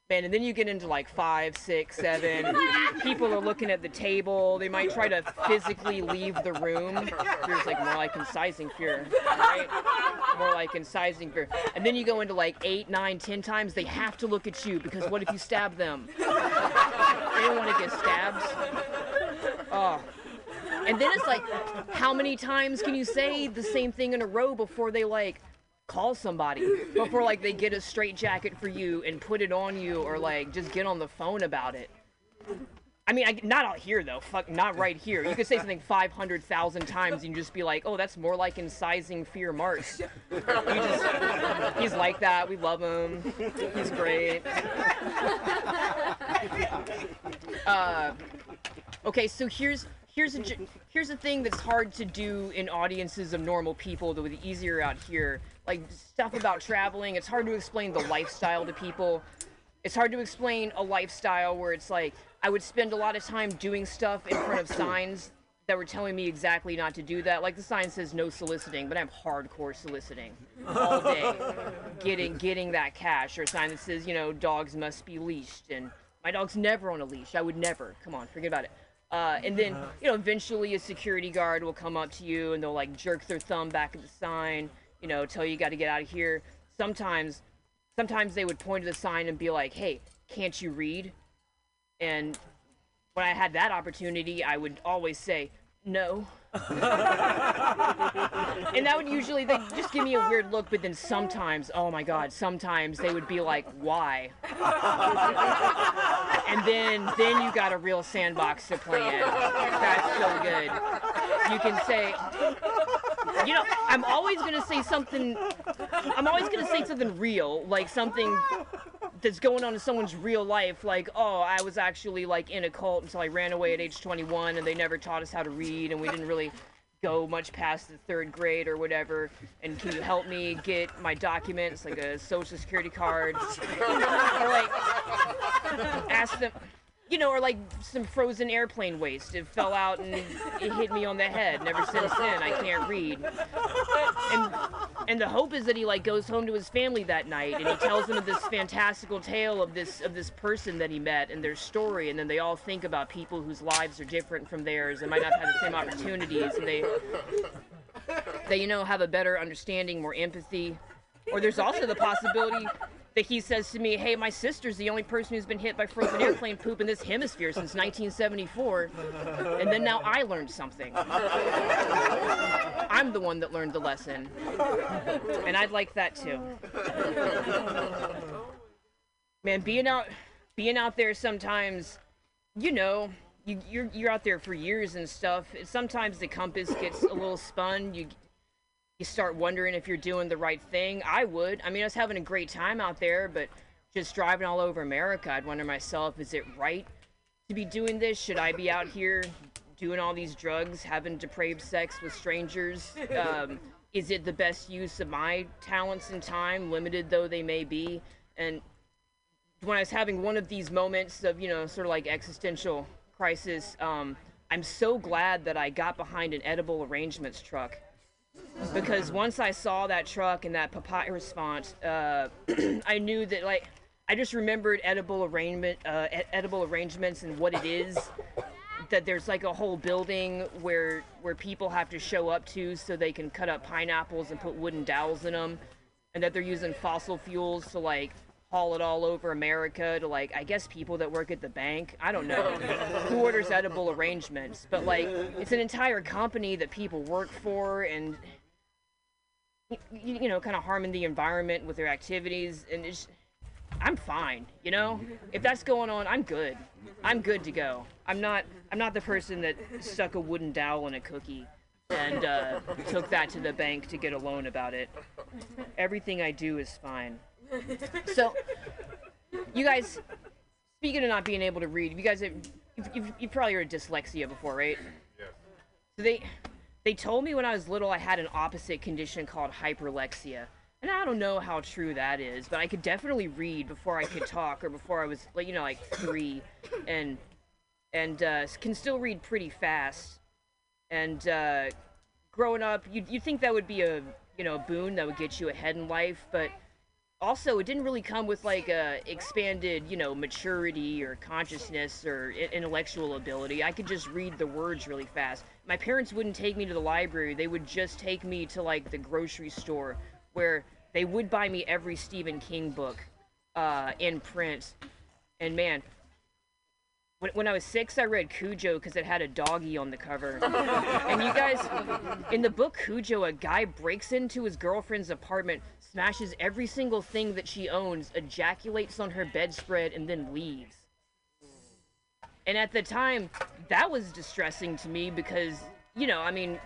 And then you get into like five, six, seven. People are looking at the table. They might try to physically leave the room. There's like more like incising fear, right? More like incising fear. And then you go into like eight, nine, ten times. They have to look at you because what if you stab them? They don't want to get stabbed. Oh. And then it's like, how many times can you say the same thing in a row before they like call somebody? Before like they get a straight jacket for you and put it on you or like just get on the phone about it? I mean, I, not out here though. Fuck, not right here. You could say something 500,000 times and just be like, oh, that's more like incising fear Mars. Just, he's like that. We love him. He's great. Uh, okay, so here's here's a here's a thing that's hard to do in audiences of normal people, though the easier out here. Like stuff about traveling, it's hard to explain the lifestyle to people. It's hard to explain a lifestyle where it's like I would spend a lot of time doing stuff in front of signs that were telling me exactly not to do that. Like the sign says no soliciting, but I'm hardcore soliciting all day, getting getting that cash. Or a sign that says you know dogs must be leashed, and my dog's never on a leash. I would never. Come on, forget about it. Uh, and then you know eventually a security guard will come up to you and they'll like jerk their thumb back at the sign, you know, tell you you got to get out of here. Sometimes, sometimes they would point to the sign and be like, "Hey, can't you read?" And when I had that opportunity, I would always say no. and that would usually they just give me a weird look, but then sometimes, oh my god, sometimes they would be like, "Why?" and then then you got a real sandbox to play in. That's so good. You can say, you know, I'm always gonna say something. I'm always gonna say something real, like something that's going on in someone's real life. Like, oh, I was actually like in a cult until I ran away at age 21, and they never taught us how to read, and we didn't really go much past the third grade or whatever, and can you help me get my documents, like a social security card, or like ask them, you know, or like some frozen airplane waste. It fell out and it hit me on the head. And ever since then, I can't read. And and the hope is that he like goes home to his family that night and he tells them this fantastical tale of this of this person that he met and their story, and then they all think about people whose lives are different from theirs and might not have the same opportunities, and they they you know have a better understanding, more empathy. Or there's also the possibility that he says to me, "Hey, my sister's the only person who's been hit by frozen airplane poop in this hemisphere since 1974," and then now I learned something. I'm the one that learned the lesson, and I'd like that too. Man, being out, being out there sometimes, you know, you, you're you're out there for years and stuff. Sometimes the compass gets a little spun. You you start wondering if you're doing the right thing. I would. I mean, I was having a great time out there, but just driving all over America, I'd wonder myself, is it right to be doing this? Should I be out here doing all these drugs, having depraved sex with strangers? Um, is it the best use of my talents and time, limited though they may be? And when I was having one of these moments of, you know, sort of like existential crisis, um, I'm so glad that I got behind an edible arrangements truck because once I saw that truck and that papyrus font, uh, I knew that like I just remembered edible arrangement, uh, edible arrangements and what it is. That there's like a whole building where where people have to show up to so they can cut up pineapples and put wooden dowels in them, and that they're using fossil fuels to like haul it all over America to like I guess people that work at the bank. I don't know who orders edible arrangements, but like it's an entire company that people work for and y- y- you know kind of harming the environment with their activities and it's I'm fine, you know? If that's going on, I'm good. I'm good to go. I'm not I'm not the person that stuck a wooden dowel in a cookie and uh, took that to the bank to get a loan about it. Everything I do is fine. So, you guys, speaking of not being able to read, you guys have you've, you've, you've probably heard of dyslexia before, right? Yes. So they they told me when I was little I had an opposite condition called hyperlexia. And I don't know how true that is, but I could definitely read before I could talk or before I was like you know like 3 and and uh, can still read pretty fast. And uh, growing up, you you think that would be a you know a boon that would get you ahead in life, but also it didn't really come with like a expanded you know maturity or consciousness or intellectual ability. I could just read the words really fast. My parents wouldn't take me to the library. They would just take me to like the grocery store where they would buy me every stephen king book uh, in print. And man when, I was six, I read Cujo because it had a doggy on the cover. and you guys, in the book Cujo, a guy breaks into his girlfriend's apartment, smashes every single thing that she owns, ejaculates on her bedspread, and then leaves. And at the time, that was distressing to me because, you know, I mean,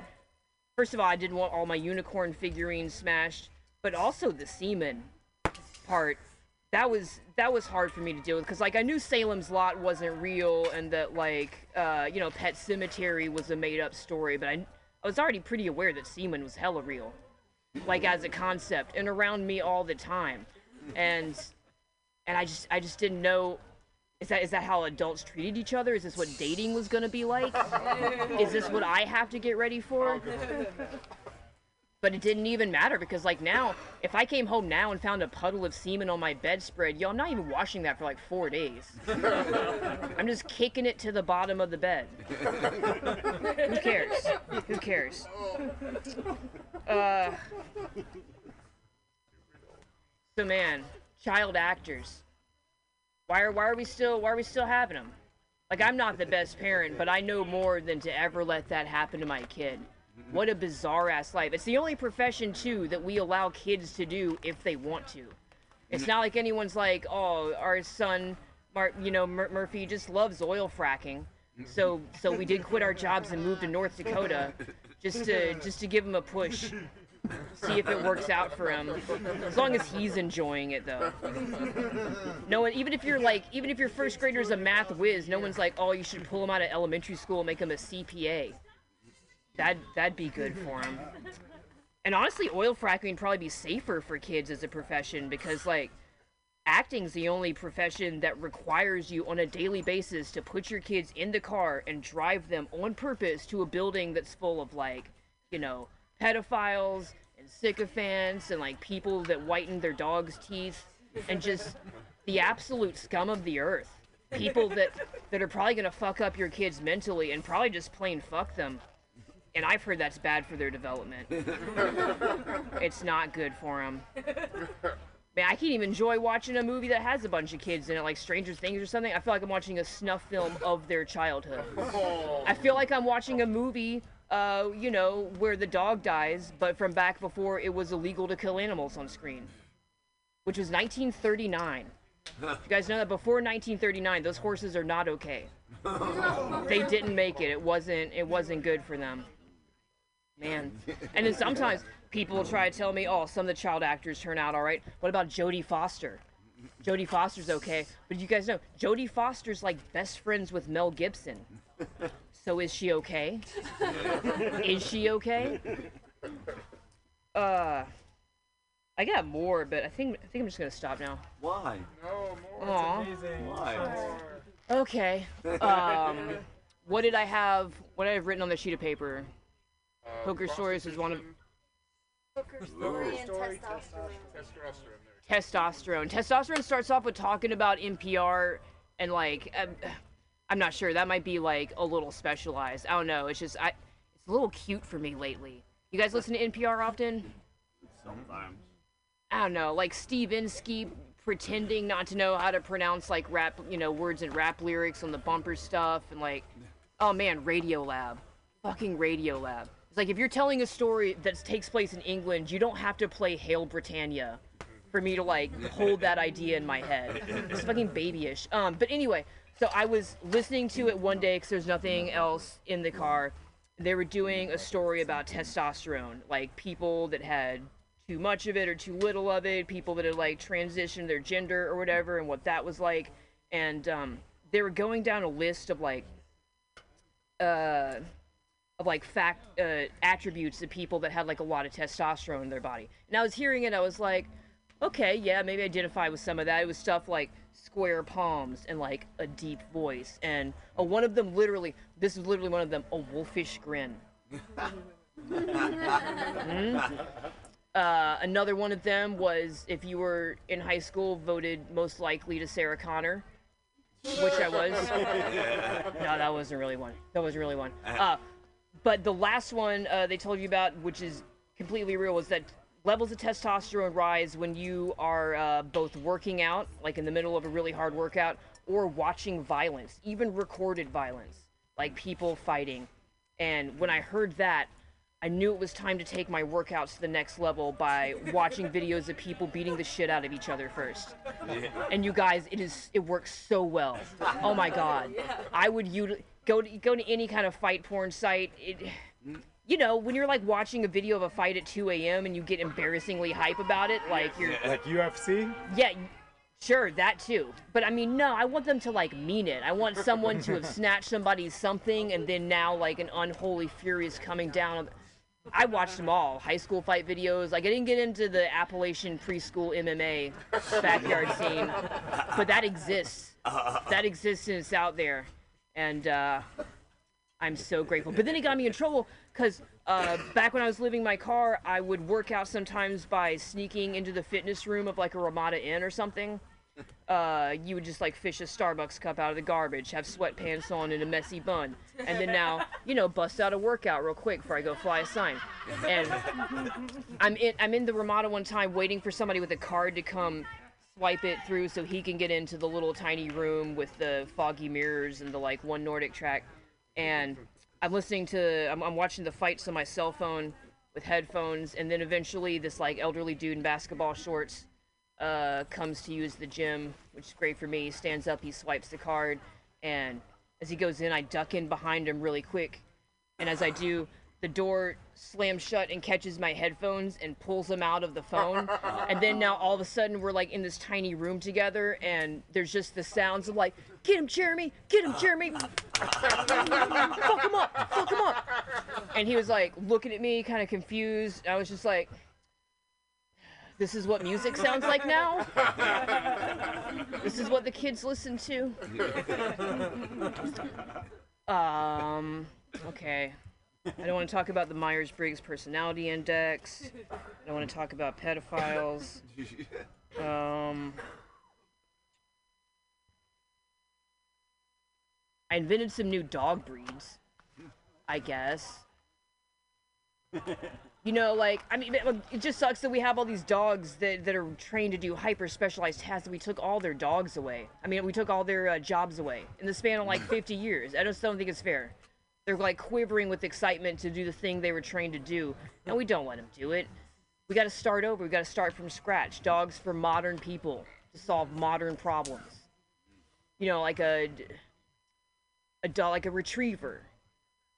first of all, I didn't want all my unicorn figurines smashed, but also the semen part that was that was hard for me to deal with because like I knew Salem's Lot wasn't real and that like uh, you know Pet Sematary was a made up story, but I I was already pretty aware that semen was hella real, like as a concept and around me all the time, and and I just I just didn't know. Is that is that how adults treated each other? Is this what dating was gonna be like? is this what I have to get ready for? But it didn't even matter because, like, now, if I came home now and found a puddle of semen on my bedspread, yo, I'm not even washing that for like four days. I'm just kicking it to the bottom of the bed. Who cares? Who cares? Uh, so, man, child actors. Why are why are we still why are we still having them? Like, I'm not the best parent, but I know more than to ever let that happen to my kid. Mm-hmm. What a bizarre ass life. It's the only profession too that we allow kids to do if they want to. It's mm-hmm. not like anyone's like, oh, our son, Mar- you know, Mur- Murphy just loves oil fracking, mm-hmm. so so we did quit our jobs and moved to North Dakota, just to just to give him a push, see if it works out for him. As long as he's enjoying it though. No one, even if you're like, even if your first grader is a math whiz, no one's like, oh, you should pull him out of elementary school and make him a CPA. That that'd be good for them. And honestly, oil fracking probably be safer for kids as a profession because like acting's the only profession that requires you on a daily basis to put your kids in the car and drive them on purpose to a building that's full of like, you know, pedophiles and sycophants and like people that whiten their dog's teeth and just the absolute scum of the earth. People that that are probably gonna fuck up your kids mentally and probably just plain fuck them. And I've heard that's bad for their development. it's not good for them. Man, I can't even enjoy watching a movie that has a bunch of kids in it, like Stranger Things or something. I feel like I'm watching a snuff film of their childhood. I feel like I'm watching a movie, uh, you know, where the dog dies, but from back before it was illegal to kill animals on screen, which was 1939. You guys know that before 1939, those horses are not okay. They didn't make it. It wasn't. It wasn't good for them. Man. And then sometimes people will try to tell me, oh, some of the child actors turn out all right. What about Jodie Foster? Jodie Foster's okay, but you guys know Jodie Foster's like best friends with Mel Gibson. So is she okay? is she okay? Uh, I got more, but I think I think I'm just gonna stop now. Why? No, more. Aw. It's amazing. Why? Okay. Um, what did I have? What did I have written on the sheet of paper? Poker stories is one of Poker story and testosterone. Testosterone. testosterone. Testosterone starts off with talking about NPR and like um, I'm not sure that might be like a little specialized. I don't know. It's just I it's a little cute for me lately. You guys listen to NPR often? Sometimes. I don't know, like Steve Inskeep pretending not to know how to pronounce like rap, you know, words and rap lyrics on the bumper stuff and like oh man, Radio Lab. Fucking Radio Lab. It's like if you're telling a story that takes place in England, you don't have to play Hail Britannia for me to like hold that idea in my head. It's fucking babyish. Um, but anyway, so I was listening to it one day because there's nothing else in the car. They were doing a story about testosterone, like people that had too much of it or too little of it, people that had like transitioned their gender or whatever, and what that was like. And um, they were going down a list of like, uh, of like fact uh, attributes of people that had like a lot of testosterone in their body. And I was hearing it, I was like, okay, yeah, maybe identify with some of that. It was stuff like square palms and like a deep voice, and uh, one of them literally, this is literally one of them, a wolfish grin. Mhm. Uh, another one of them was if you were in high school voted most likely to Sarah Connor, which I was. no, that wasn't really one. That wasn't really one. Uh, but the last one uh, they told you about, which is completely real, was that levels of testosterone rise when you are uh, both working out, like in the middle of a really hard workout, or watching violence, even recorded violence, like people fighting. And when I heard that, I knew it was time to take my workouts to the next level by watching videos of people beating the shit out of each other first. And you guys, it is it works so well. Oh my god. I would you go to go to any kind of fight porn site. It, you know, when you're like watching a video of a fight at 2 a.m. and you get embarrassingly hype about it, like you're Like UFC? yeah, sure, that too. But I mean, no, I want them to like mean it. I want someone to have snatched somebody's something and then now like an unholy fury is coming down. I watched them all. High school fight videos. Like I didn't get into the Appalachian preschool MMA backyard scene, but that exists. That exists and it's out there, and uh, I'm so grateful. But then it got me in trouble because uh, back when I was living my car, I would work out sometimes by sneaking into the fitness room of like a Ramada Inn or something. Uh, you would just like fish a Starbucks cup out of the garbage, have sweatpants on and a messy bun, and then now you know bust out a workout real quick before I go fly a sign. And I'm in I'm in the Ramada one time waiting for somebody with a card to come swipe it through so he can get into the little tiny room with the foggy mirrors and the like one Nordic track. And I'm listening to I'm, I'm watching the fights on my cell phone with headphones, and then eventually this like elderly dude in basketball shorts uh, comes to use the gym, which is great for me. He stands up, he swipes the card, and as he goes in, I duck in behind him really quick. And as I do, the door slams shut and catches my headphones and pulls them out of the phone. and then now all of a sudden we're like in this tiny room together, and there's just the sounds of like, "Get him, Jeremy! Get him, Jeremy! fuck him up! Fuck him up!" and he was like looking at me, kind of confused. I was just like, "This is what music sounds like now. this is what the kids listen to." Um. Okay. I don't want to talk about the Myers Briggs Personality Index. I don't want to talk about pedophiles. Um. I invented some new dog breeds. I guess. You know, like I mean, it just sucks that we have all these dogs that, that are trained to do hyper specialized tasks. And we took all their dogs away. I mean, we took all their uh, jobs away in the span of like 50 years. I just don't think it's fair. They're like quivering with excitement to do the thing they were trained to do, and we don't let them do it. We got to start over. We got to start from scratch. Dogs for modern people to solve modern problems. You know, like a a dog, like a retriever,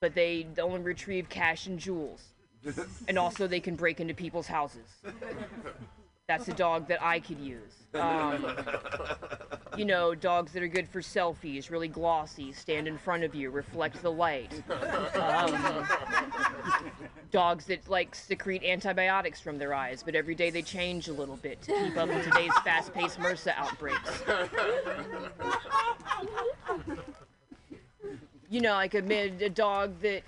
but they only retrieve cash and jewels and also they can break into people's houses. That's a dog that I could use. Um, you know, dogs that are good for selfies, really glossy, stand in front of you, reflect the light. Um, dogs that like secrete antibiotics from their eyes, but every day they change a little bit to keep up with today's fast-paced MRSA outbreaks. You know, like a, a dog that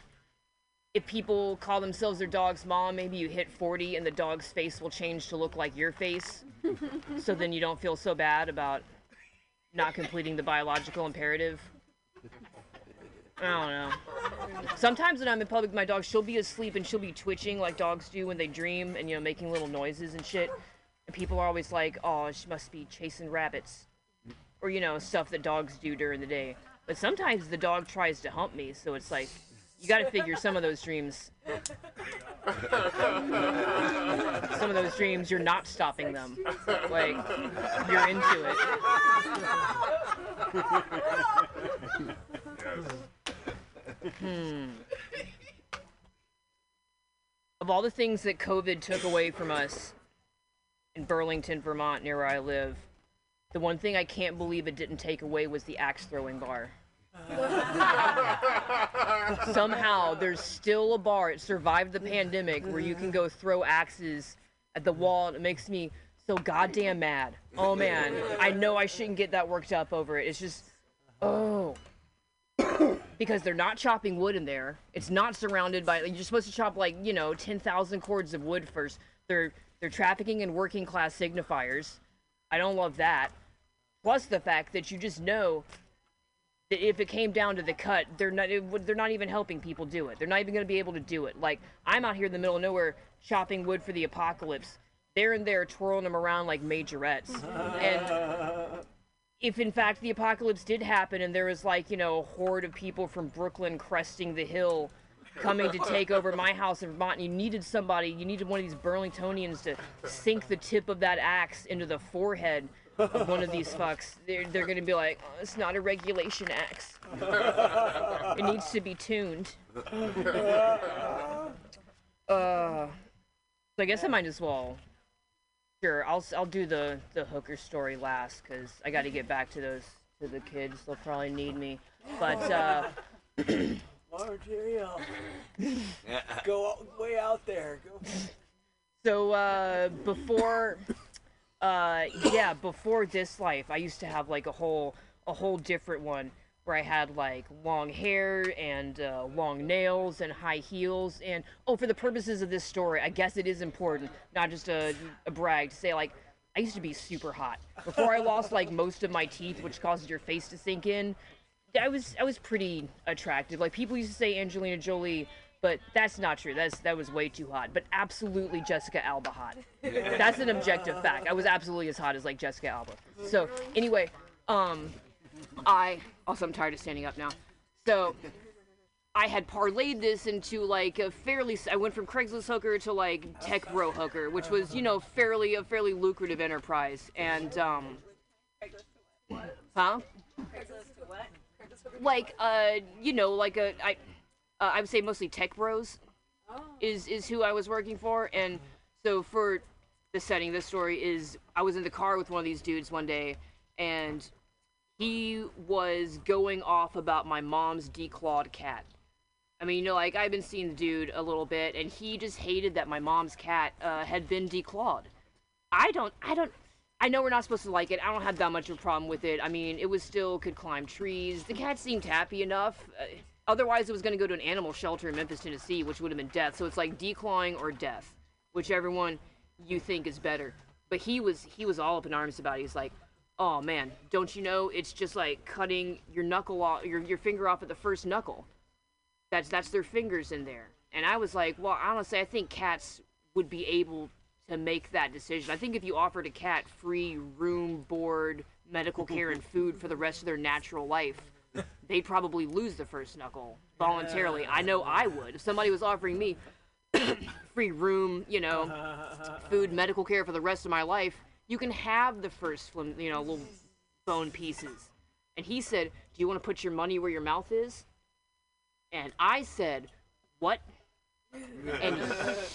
if people call themselves their dog's mom, maybe you hit 40 and the dog's face will change to look like your face. so then you don't feel so bad about not completing the biological imperative. I don't know. Sometimes when I'm in public with my dog, she'll be asleep and she'll be twitching like dogs do when they dream and, you know, making little noises and shit. And people are always like, oh, she must be chasing rabbits. Or, you know, stuff that dogs do during the day. But sometimes the dog tries to hump me, so it's like, you gotta figure some of those dreams. some of those dreams, you're not stopping them. Like, you're into it. Hmm. Of all the things that COVID took away from us in Burlington, Vermont, near where I live, the one thing I can't believe it didn't take away was the axe throwing bar. Somehow there's still a bar. It survived the pandemic where you can go throw axes at the wall, and it makes me so goddamn mad. Oh man, I know I shouldn't get that worked up over it. It's just, oh, because they're not chopping wood in there. It's not surrounded by. You're supposed to chop like you know ten thousand cords of wood first. They're they're trafficking in working class signifiers. I don't love that. Plus the fact that you just know if it came down to the cut, they're not would, they're not even helping people do it. They're not even going to be able to do it. Like I'm out here in the middle of nowhere chopping wood for the apocalypse. They're in there twirling them around like majorettes. and if in fact the apocalypse did happen and there was like you know a horde of people from Brooklyn cresting the hill coming to take over my house in Vermont, and you needed somebody, you needed one of these Burlingtonians to sink the tip of that axe into the forehead of one of these fucks. They're, they're gonna be like, oh, it's not a regulation axe. it needs to be tuned. Uh, so I guess I might as well. Sure, I'll I'll do the the hooker story last because I got to get back to those to the kids. They'll probably need me. But uh, Margerio. Go out, way out there. Go. so uh, before, uh, yeah, before this life, I used to have like a whole a whole different one where I had like long hair and uh, long nails and high heels. And oh, for the purposes of this story, I guess it is important, not just a, a brag, to say like I used to be super hot before I lost like most of my teeth, which causes your face to sink in. I was I was pretty attractive. Like people used to say Angelina Jolie, but that's not true. That's that was way too hot. But absolutely Jessica Alba hot. That's an objective fact. I was absolutely as hot as like Jessica Alba. So anyway, um, I also I'm tired of standing up now. So I had parlayed this into like a fairly. I went from Craigslist hooker to like tech bro hooker, which was you know fairly a fairly lucrative enterprise. And um, huh? Like uh, you know, like a I, uh, I would say mostly tech bros is is who I was working for, and so for the setting, this story is I was in the car with one of these dudes one day, and he was going off about my mom's declawed cat. I mean, you know, like I've been seeing the dude a little bit, and he just hated that my mom's cat uh, had been declawed. I don't, I don't, I know we're not supposed to like it. I don't have that much of a problem with it. I mean, it was still could climb trees. The cat seemed happy enough. Uh, otherwise, it was going to go to an animal shelter in Memphis, Tennessee, which would have been death. So it's like declawing or death, whichever one you think is better. But he was, he was all up in arms about it. He's like, oh man, don't you know? It's just like cutting your knuckle off, your your finger off at the first knuckle. That's that's their fingers in there. And I was like, well, honestly, I think cats would be able to make that decision. I think if you offered a cat free room, board, medical care, and food for the rest of their natural life, they'd probably lose the first knuckle voluntarily. I know I would. If somebody was offering me free room, you know, food, medical care for the rest of my life, you can have the first, flim- you know, little bone pieces. And he said, Do you want to put your money where your mouth is? And I said, What? And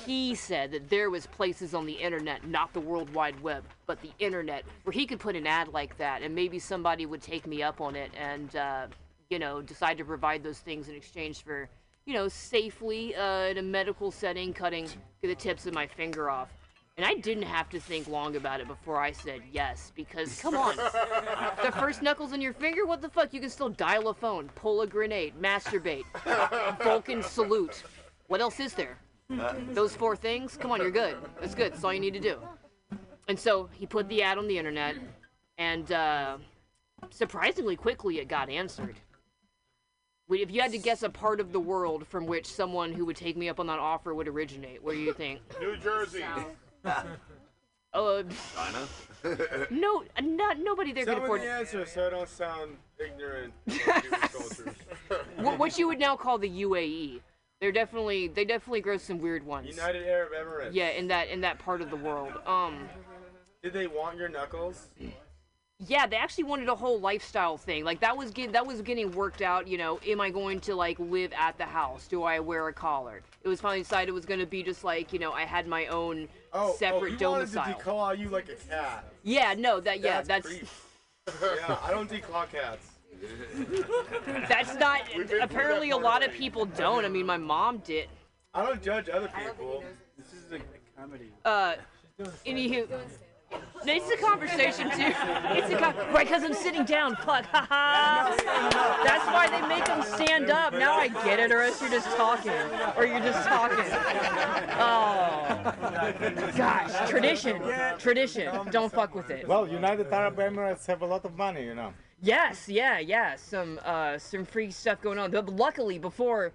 he said that there was places on the internet, not the World Wide Web, but the internet, where he could put an ad like that, and maybe somebody would take me up on it and, uh, you know, decide to provide those things in exchange for, you know, safely uh, in a medical setting, cutting the tips of my finger off. And I didn't have to think long about it before I said yes, because come on, the first knuckles in your finger, what the fuck? You can still dial a phone, pull a grenade, masturbate, Vulcan salute. What else is there? Those four things? Come on, you're good. That's good. That's all you need to do. And so he put the ad on the internet, and uh, surprisingly quickly it got answered. If you had to guess a part of the world from which someone who would take me up on that offer would originate, where do you think? New Jersey. Uh, China? no, not nobody there Tell could me afford. the answer so I don't sound ignorant. about human cultures. what, what you would now call the UAE. They're definitely they definitely grow some weird ones. United Arab Emirates. Yeah, in that in that part of the world. Um, Did they want your knuckles? yeah, they actually wanted a whole lifestyle thing. Like that was get, that was getting worked out. You know, am I going to like live at the house? Do I wear a collar? It was finally decided it was going to be just like you know I had my own Oh, separate oh, you domicile. wanted to declaw you like a cat. yeah, no, that yeah, that's creep. yeah, I don't declaw cats. that's not. We've Apparently, a lot of people don't. I mean, my mom did. I don't judge other people. This is a comedy. Uh, anywho, no, it's a conversation too. It's a con- right because I'm sitting down. Fuck, haha. That's why they make them stand up. Now I get it, or else you're just talking, or you're just talking. Oh, gosh, tradition, tradition. Don't fuck with it. Well, United Arab Emirates have a lot of money, you know. Yes, yeah, yeah. Some uh, some freak stuff going on. But luckily, before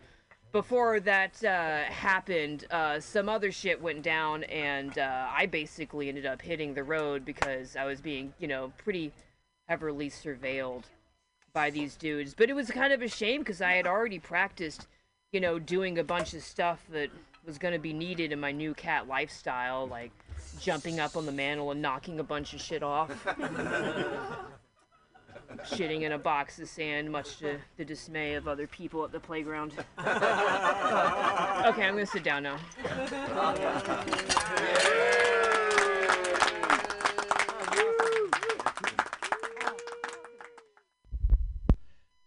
before that uh, happened, uh, some other shit went down, and uh, I basically ended up hitting the road because I was being, you know, pretty heavily surveilled by these dudes. But it was kind of a shame because I had already practiced, you know, doing a bunch of stuff that was going to be needed in my new cat lifestyle, like jumping up on the mantle and knocking a bunch of shit off. shitting in a box of sand, much to the dismay of other people at the playground. okay, I'm gonna sit down now.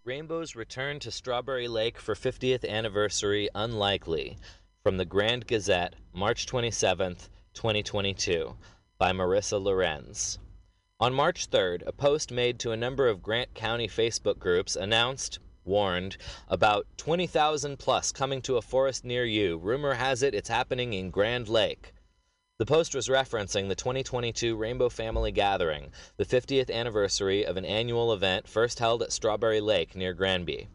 Rainbow's return to Strawberry Lake for 50th anniversary unlikely. From the Grand Gazette, March 27th, 2022, by Marissa Lorenz. On March 3rd, a post made to a number of Grand County Facebook groups announced, warned, about 20,000 plus coming to a forest near you. Rumor has it it's happening in Grand Lake. The post was referencing the 2022 Rainbow Family Gathering, the 50th anniversary of an annual event first held at Strawberry Lake near Granby.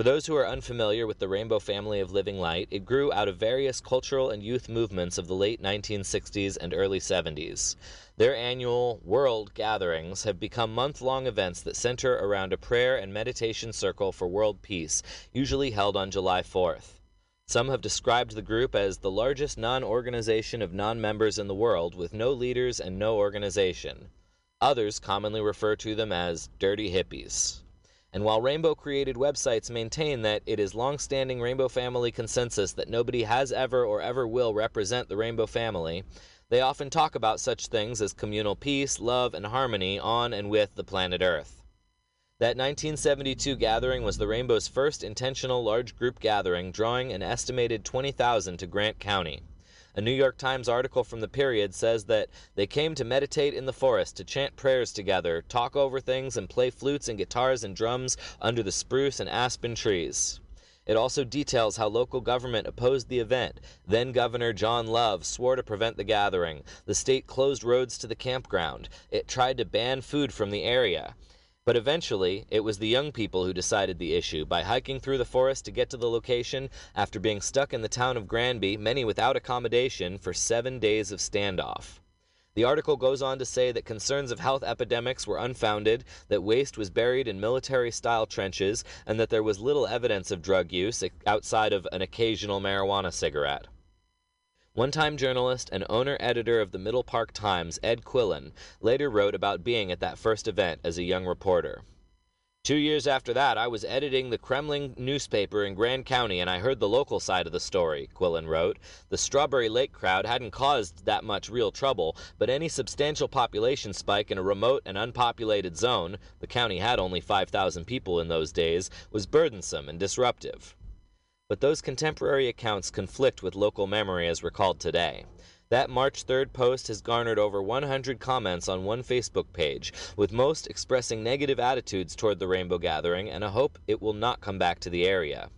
For those who are unfamiliar with the Rainbow Family of Living Light, it grew out of various cultural and youth movements of the late 1960s and early 70s. Their annual World Gatherings have become month long events that center around a prayer and meditation circle for world peace, usually held on July 4th. Some have described the group as the largest non organization of non members in the world, with no leaders and no organization. Others commonly refer to them as dirty hippies. And while Rainbow created websites maintain that it is long-standing Rainbow Family consensus that nobody has ever or ever will represent the Rainbow Family, they often talk about such things as communal peace, love, and harmony on and with the planet Earth. That 1972 gathering was the Rainbow's first intentional large group gathering, drawing an estimated 20,000 to Grand County. A New York Times article from the period says that they came to meditate in the forest, to chant prayers together, talk over things, and play flutes and guitars and drums under the spruce and aspen trees. It also details how local government opposed the event. Then Governor John Love swore to prevent the gathering. The state closed roads to the campground. It tried to ban food from the area. But eventually, it was the young people who decided the issue by hiking through the forest to get to the location after being stuck in the town of Granby, many without accommodation, for seven days of standoff. The article goes on to say that concerns of health epidemics were unfounded, that waste was buried in military style trenches, and that there was little evidence of drug use outside of an occasional marijuana cigarette. One time journalist and owner editor of the Middle Park Times, Ed Quillen, later wrote about being at that first event as a young reporter. Two years after that, I was editing the Kremmling newspaper in Grand County and I heard the local side of the story, Quillen wrote. The Strawberry Lake crowd hadn't caused that much real trouble, but any substantial population spike in a remote and unpopulated zone the county had only 5,000 people in those days was burdensome and disruptive. But those contemporary accounts conflict with local memory as recalled today. That March 3rd post has garnered over 100 comments on one Facebook page, with most expressing negative attitudes toward the Rainbow Gathering and a hope it will not come back to the area.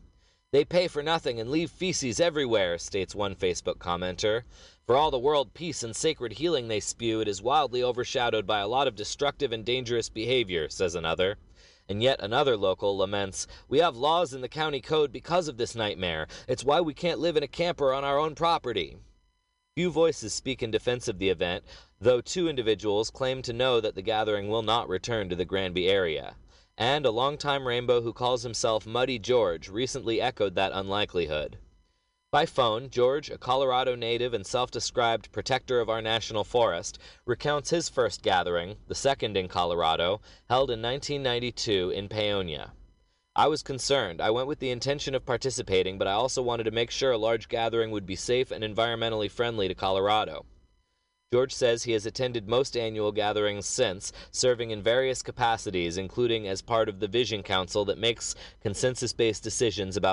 They pay for nothing and leave feces everywhere, states one Facebook commenter. For all the world peace and sacred healing they spew, it is wildly overshadowed by a lot of destructive and dangerous behavior, says another. And yet another local laments, We have laws in the county code because of this nightmare. It's why we can't live in a camper on our own property. Few voices speak in defense of the event, though two individuals claim to know that the gathering will not return to the Granby area. And a longtime Rainbow who calls himself Muddy George recently echoed that unlikelihood. By phone, George, a Colorado native and self described protector of our national forest, recounts his first gathering, the second in Colorado, held in 1992 in Paonia. I was concerned. I went with the intention of participating, but I also wanted to make sure a large gathering would be safe and environmentally friendly to Colorado. George says he has attended most annual gatherings since, serving in various capacities, including as part of the Vision Council that makes consensus based decisions about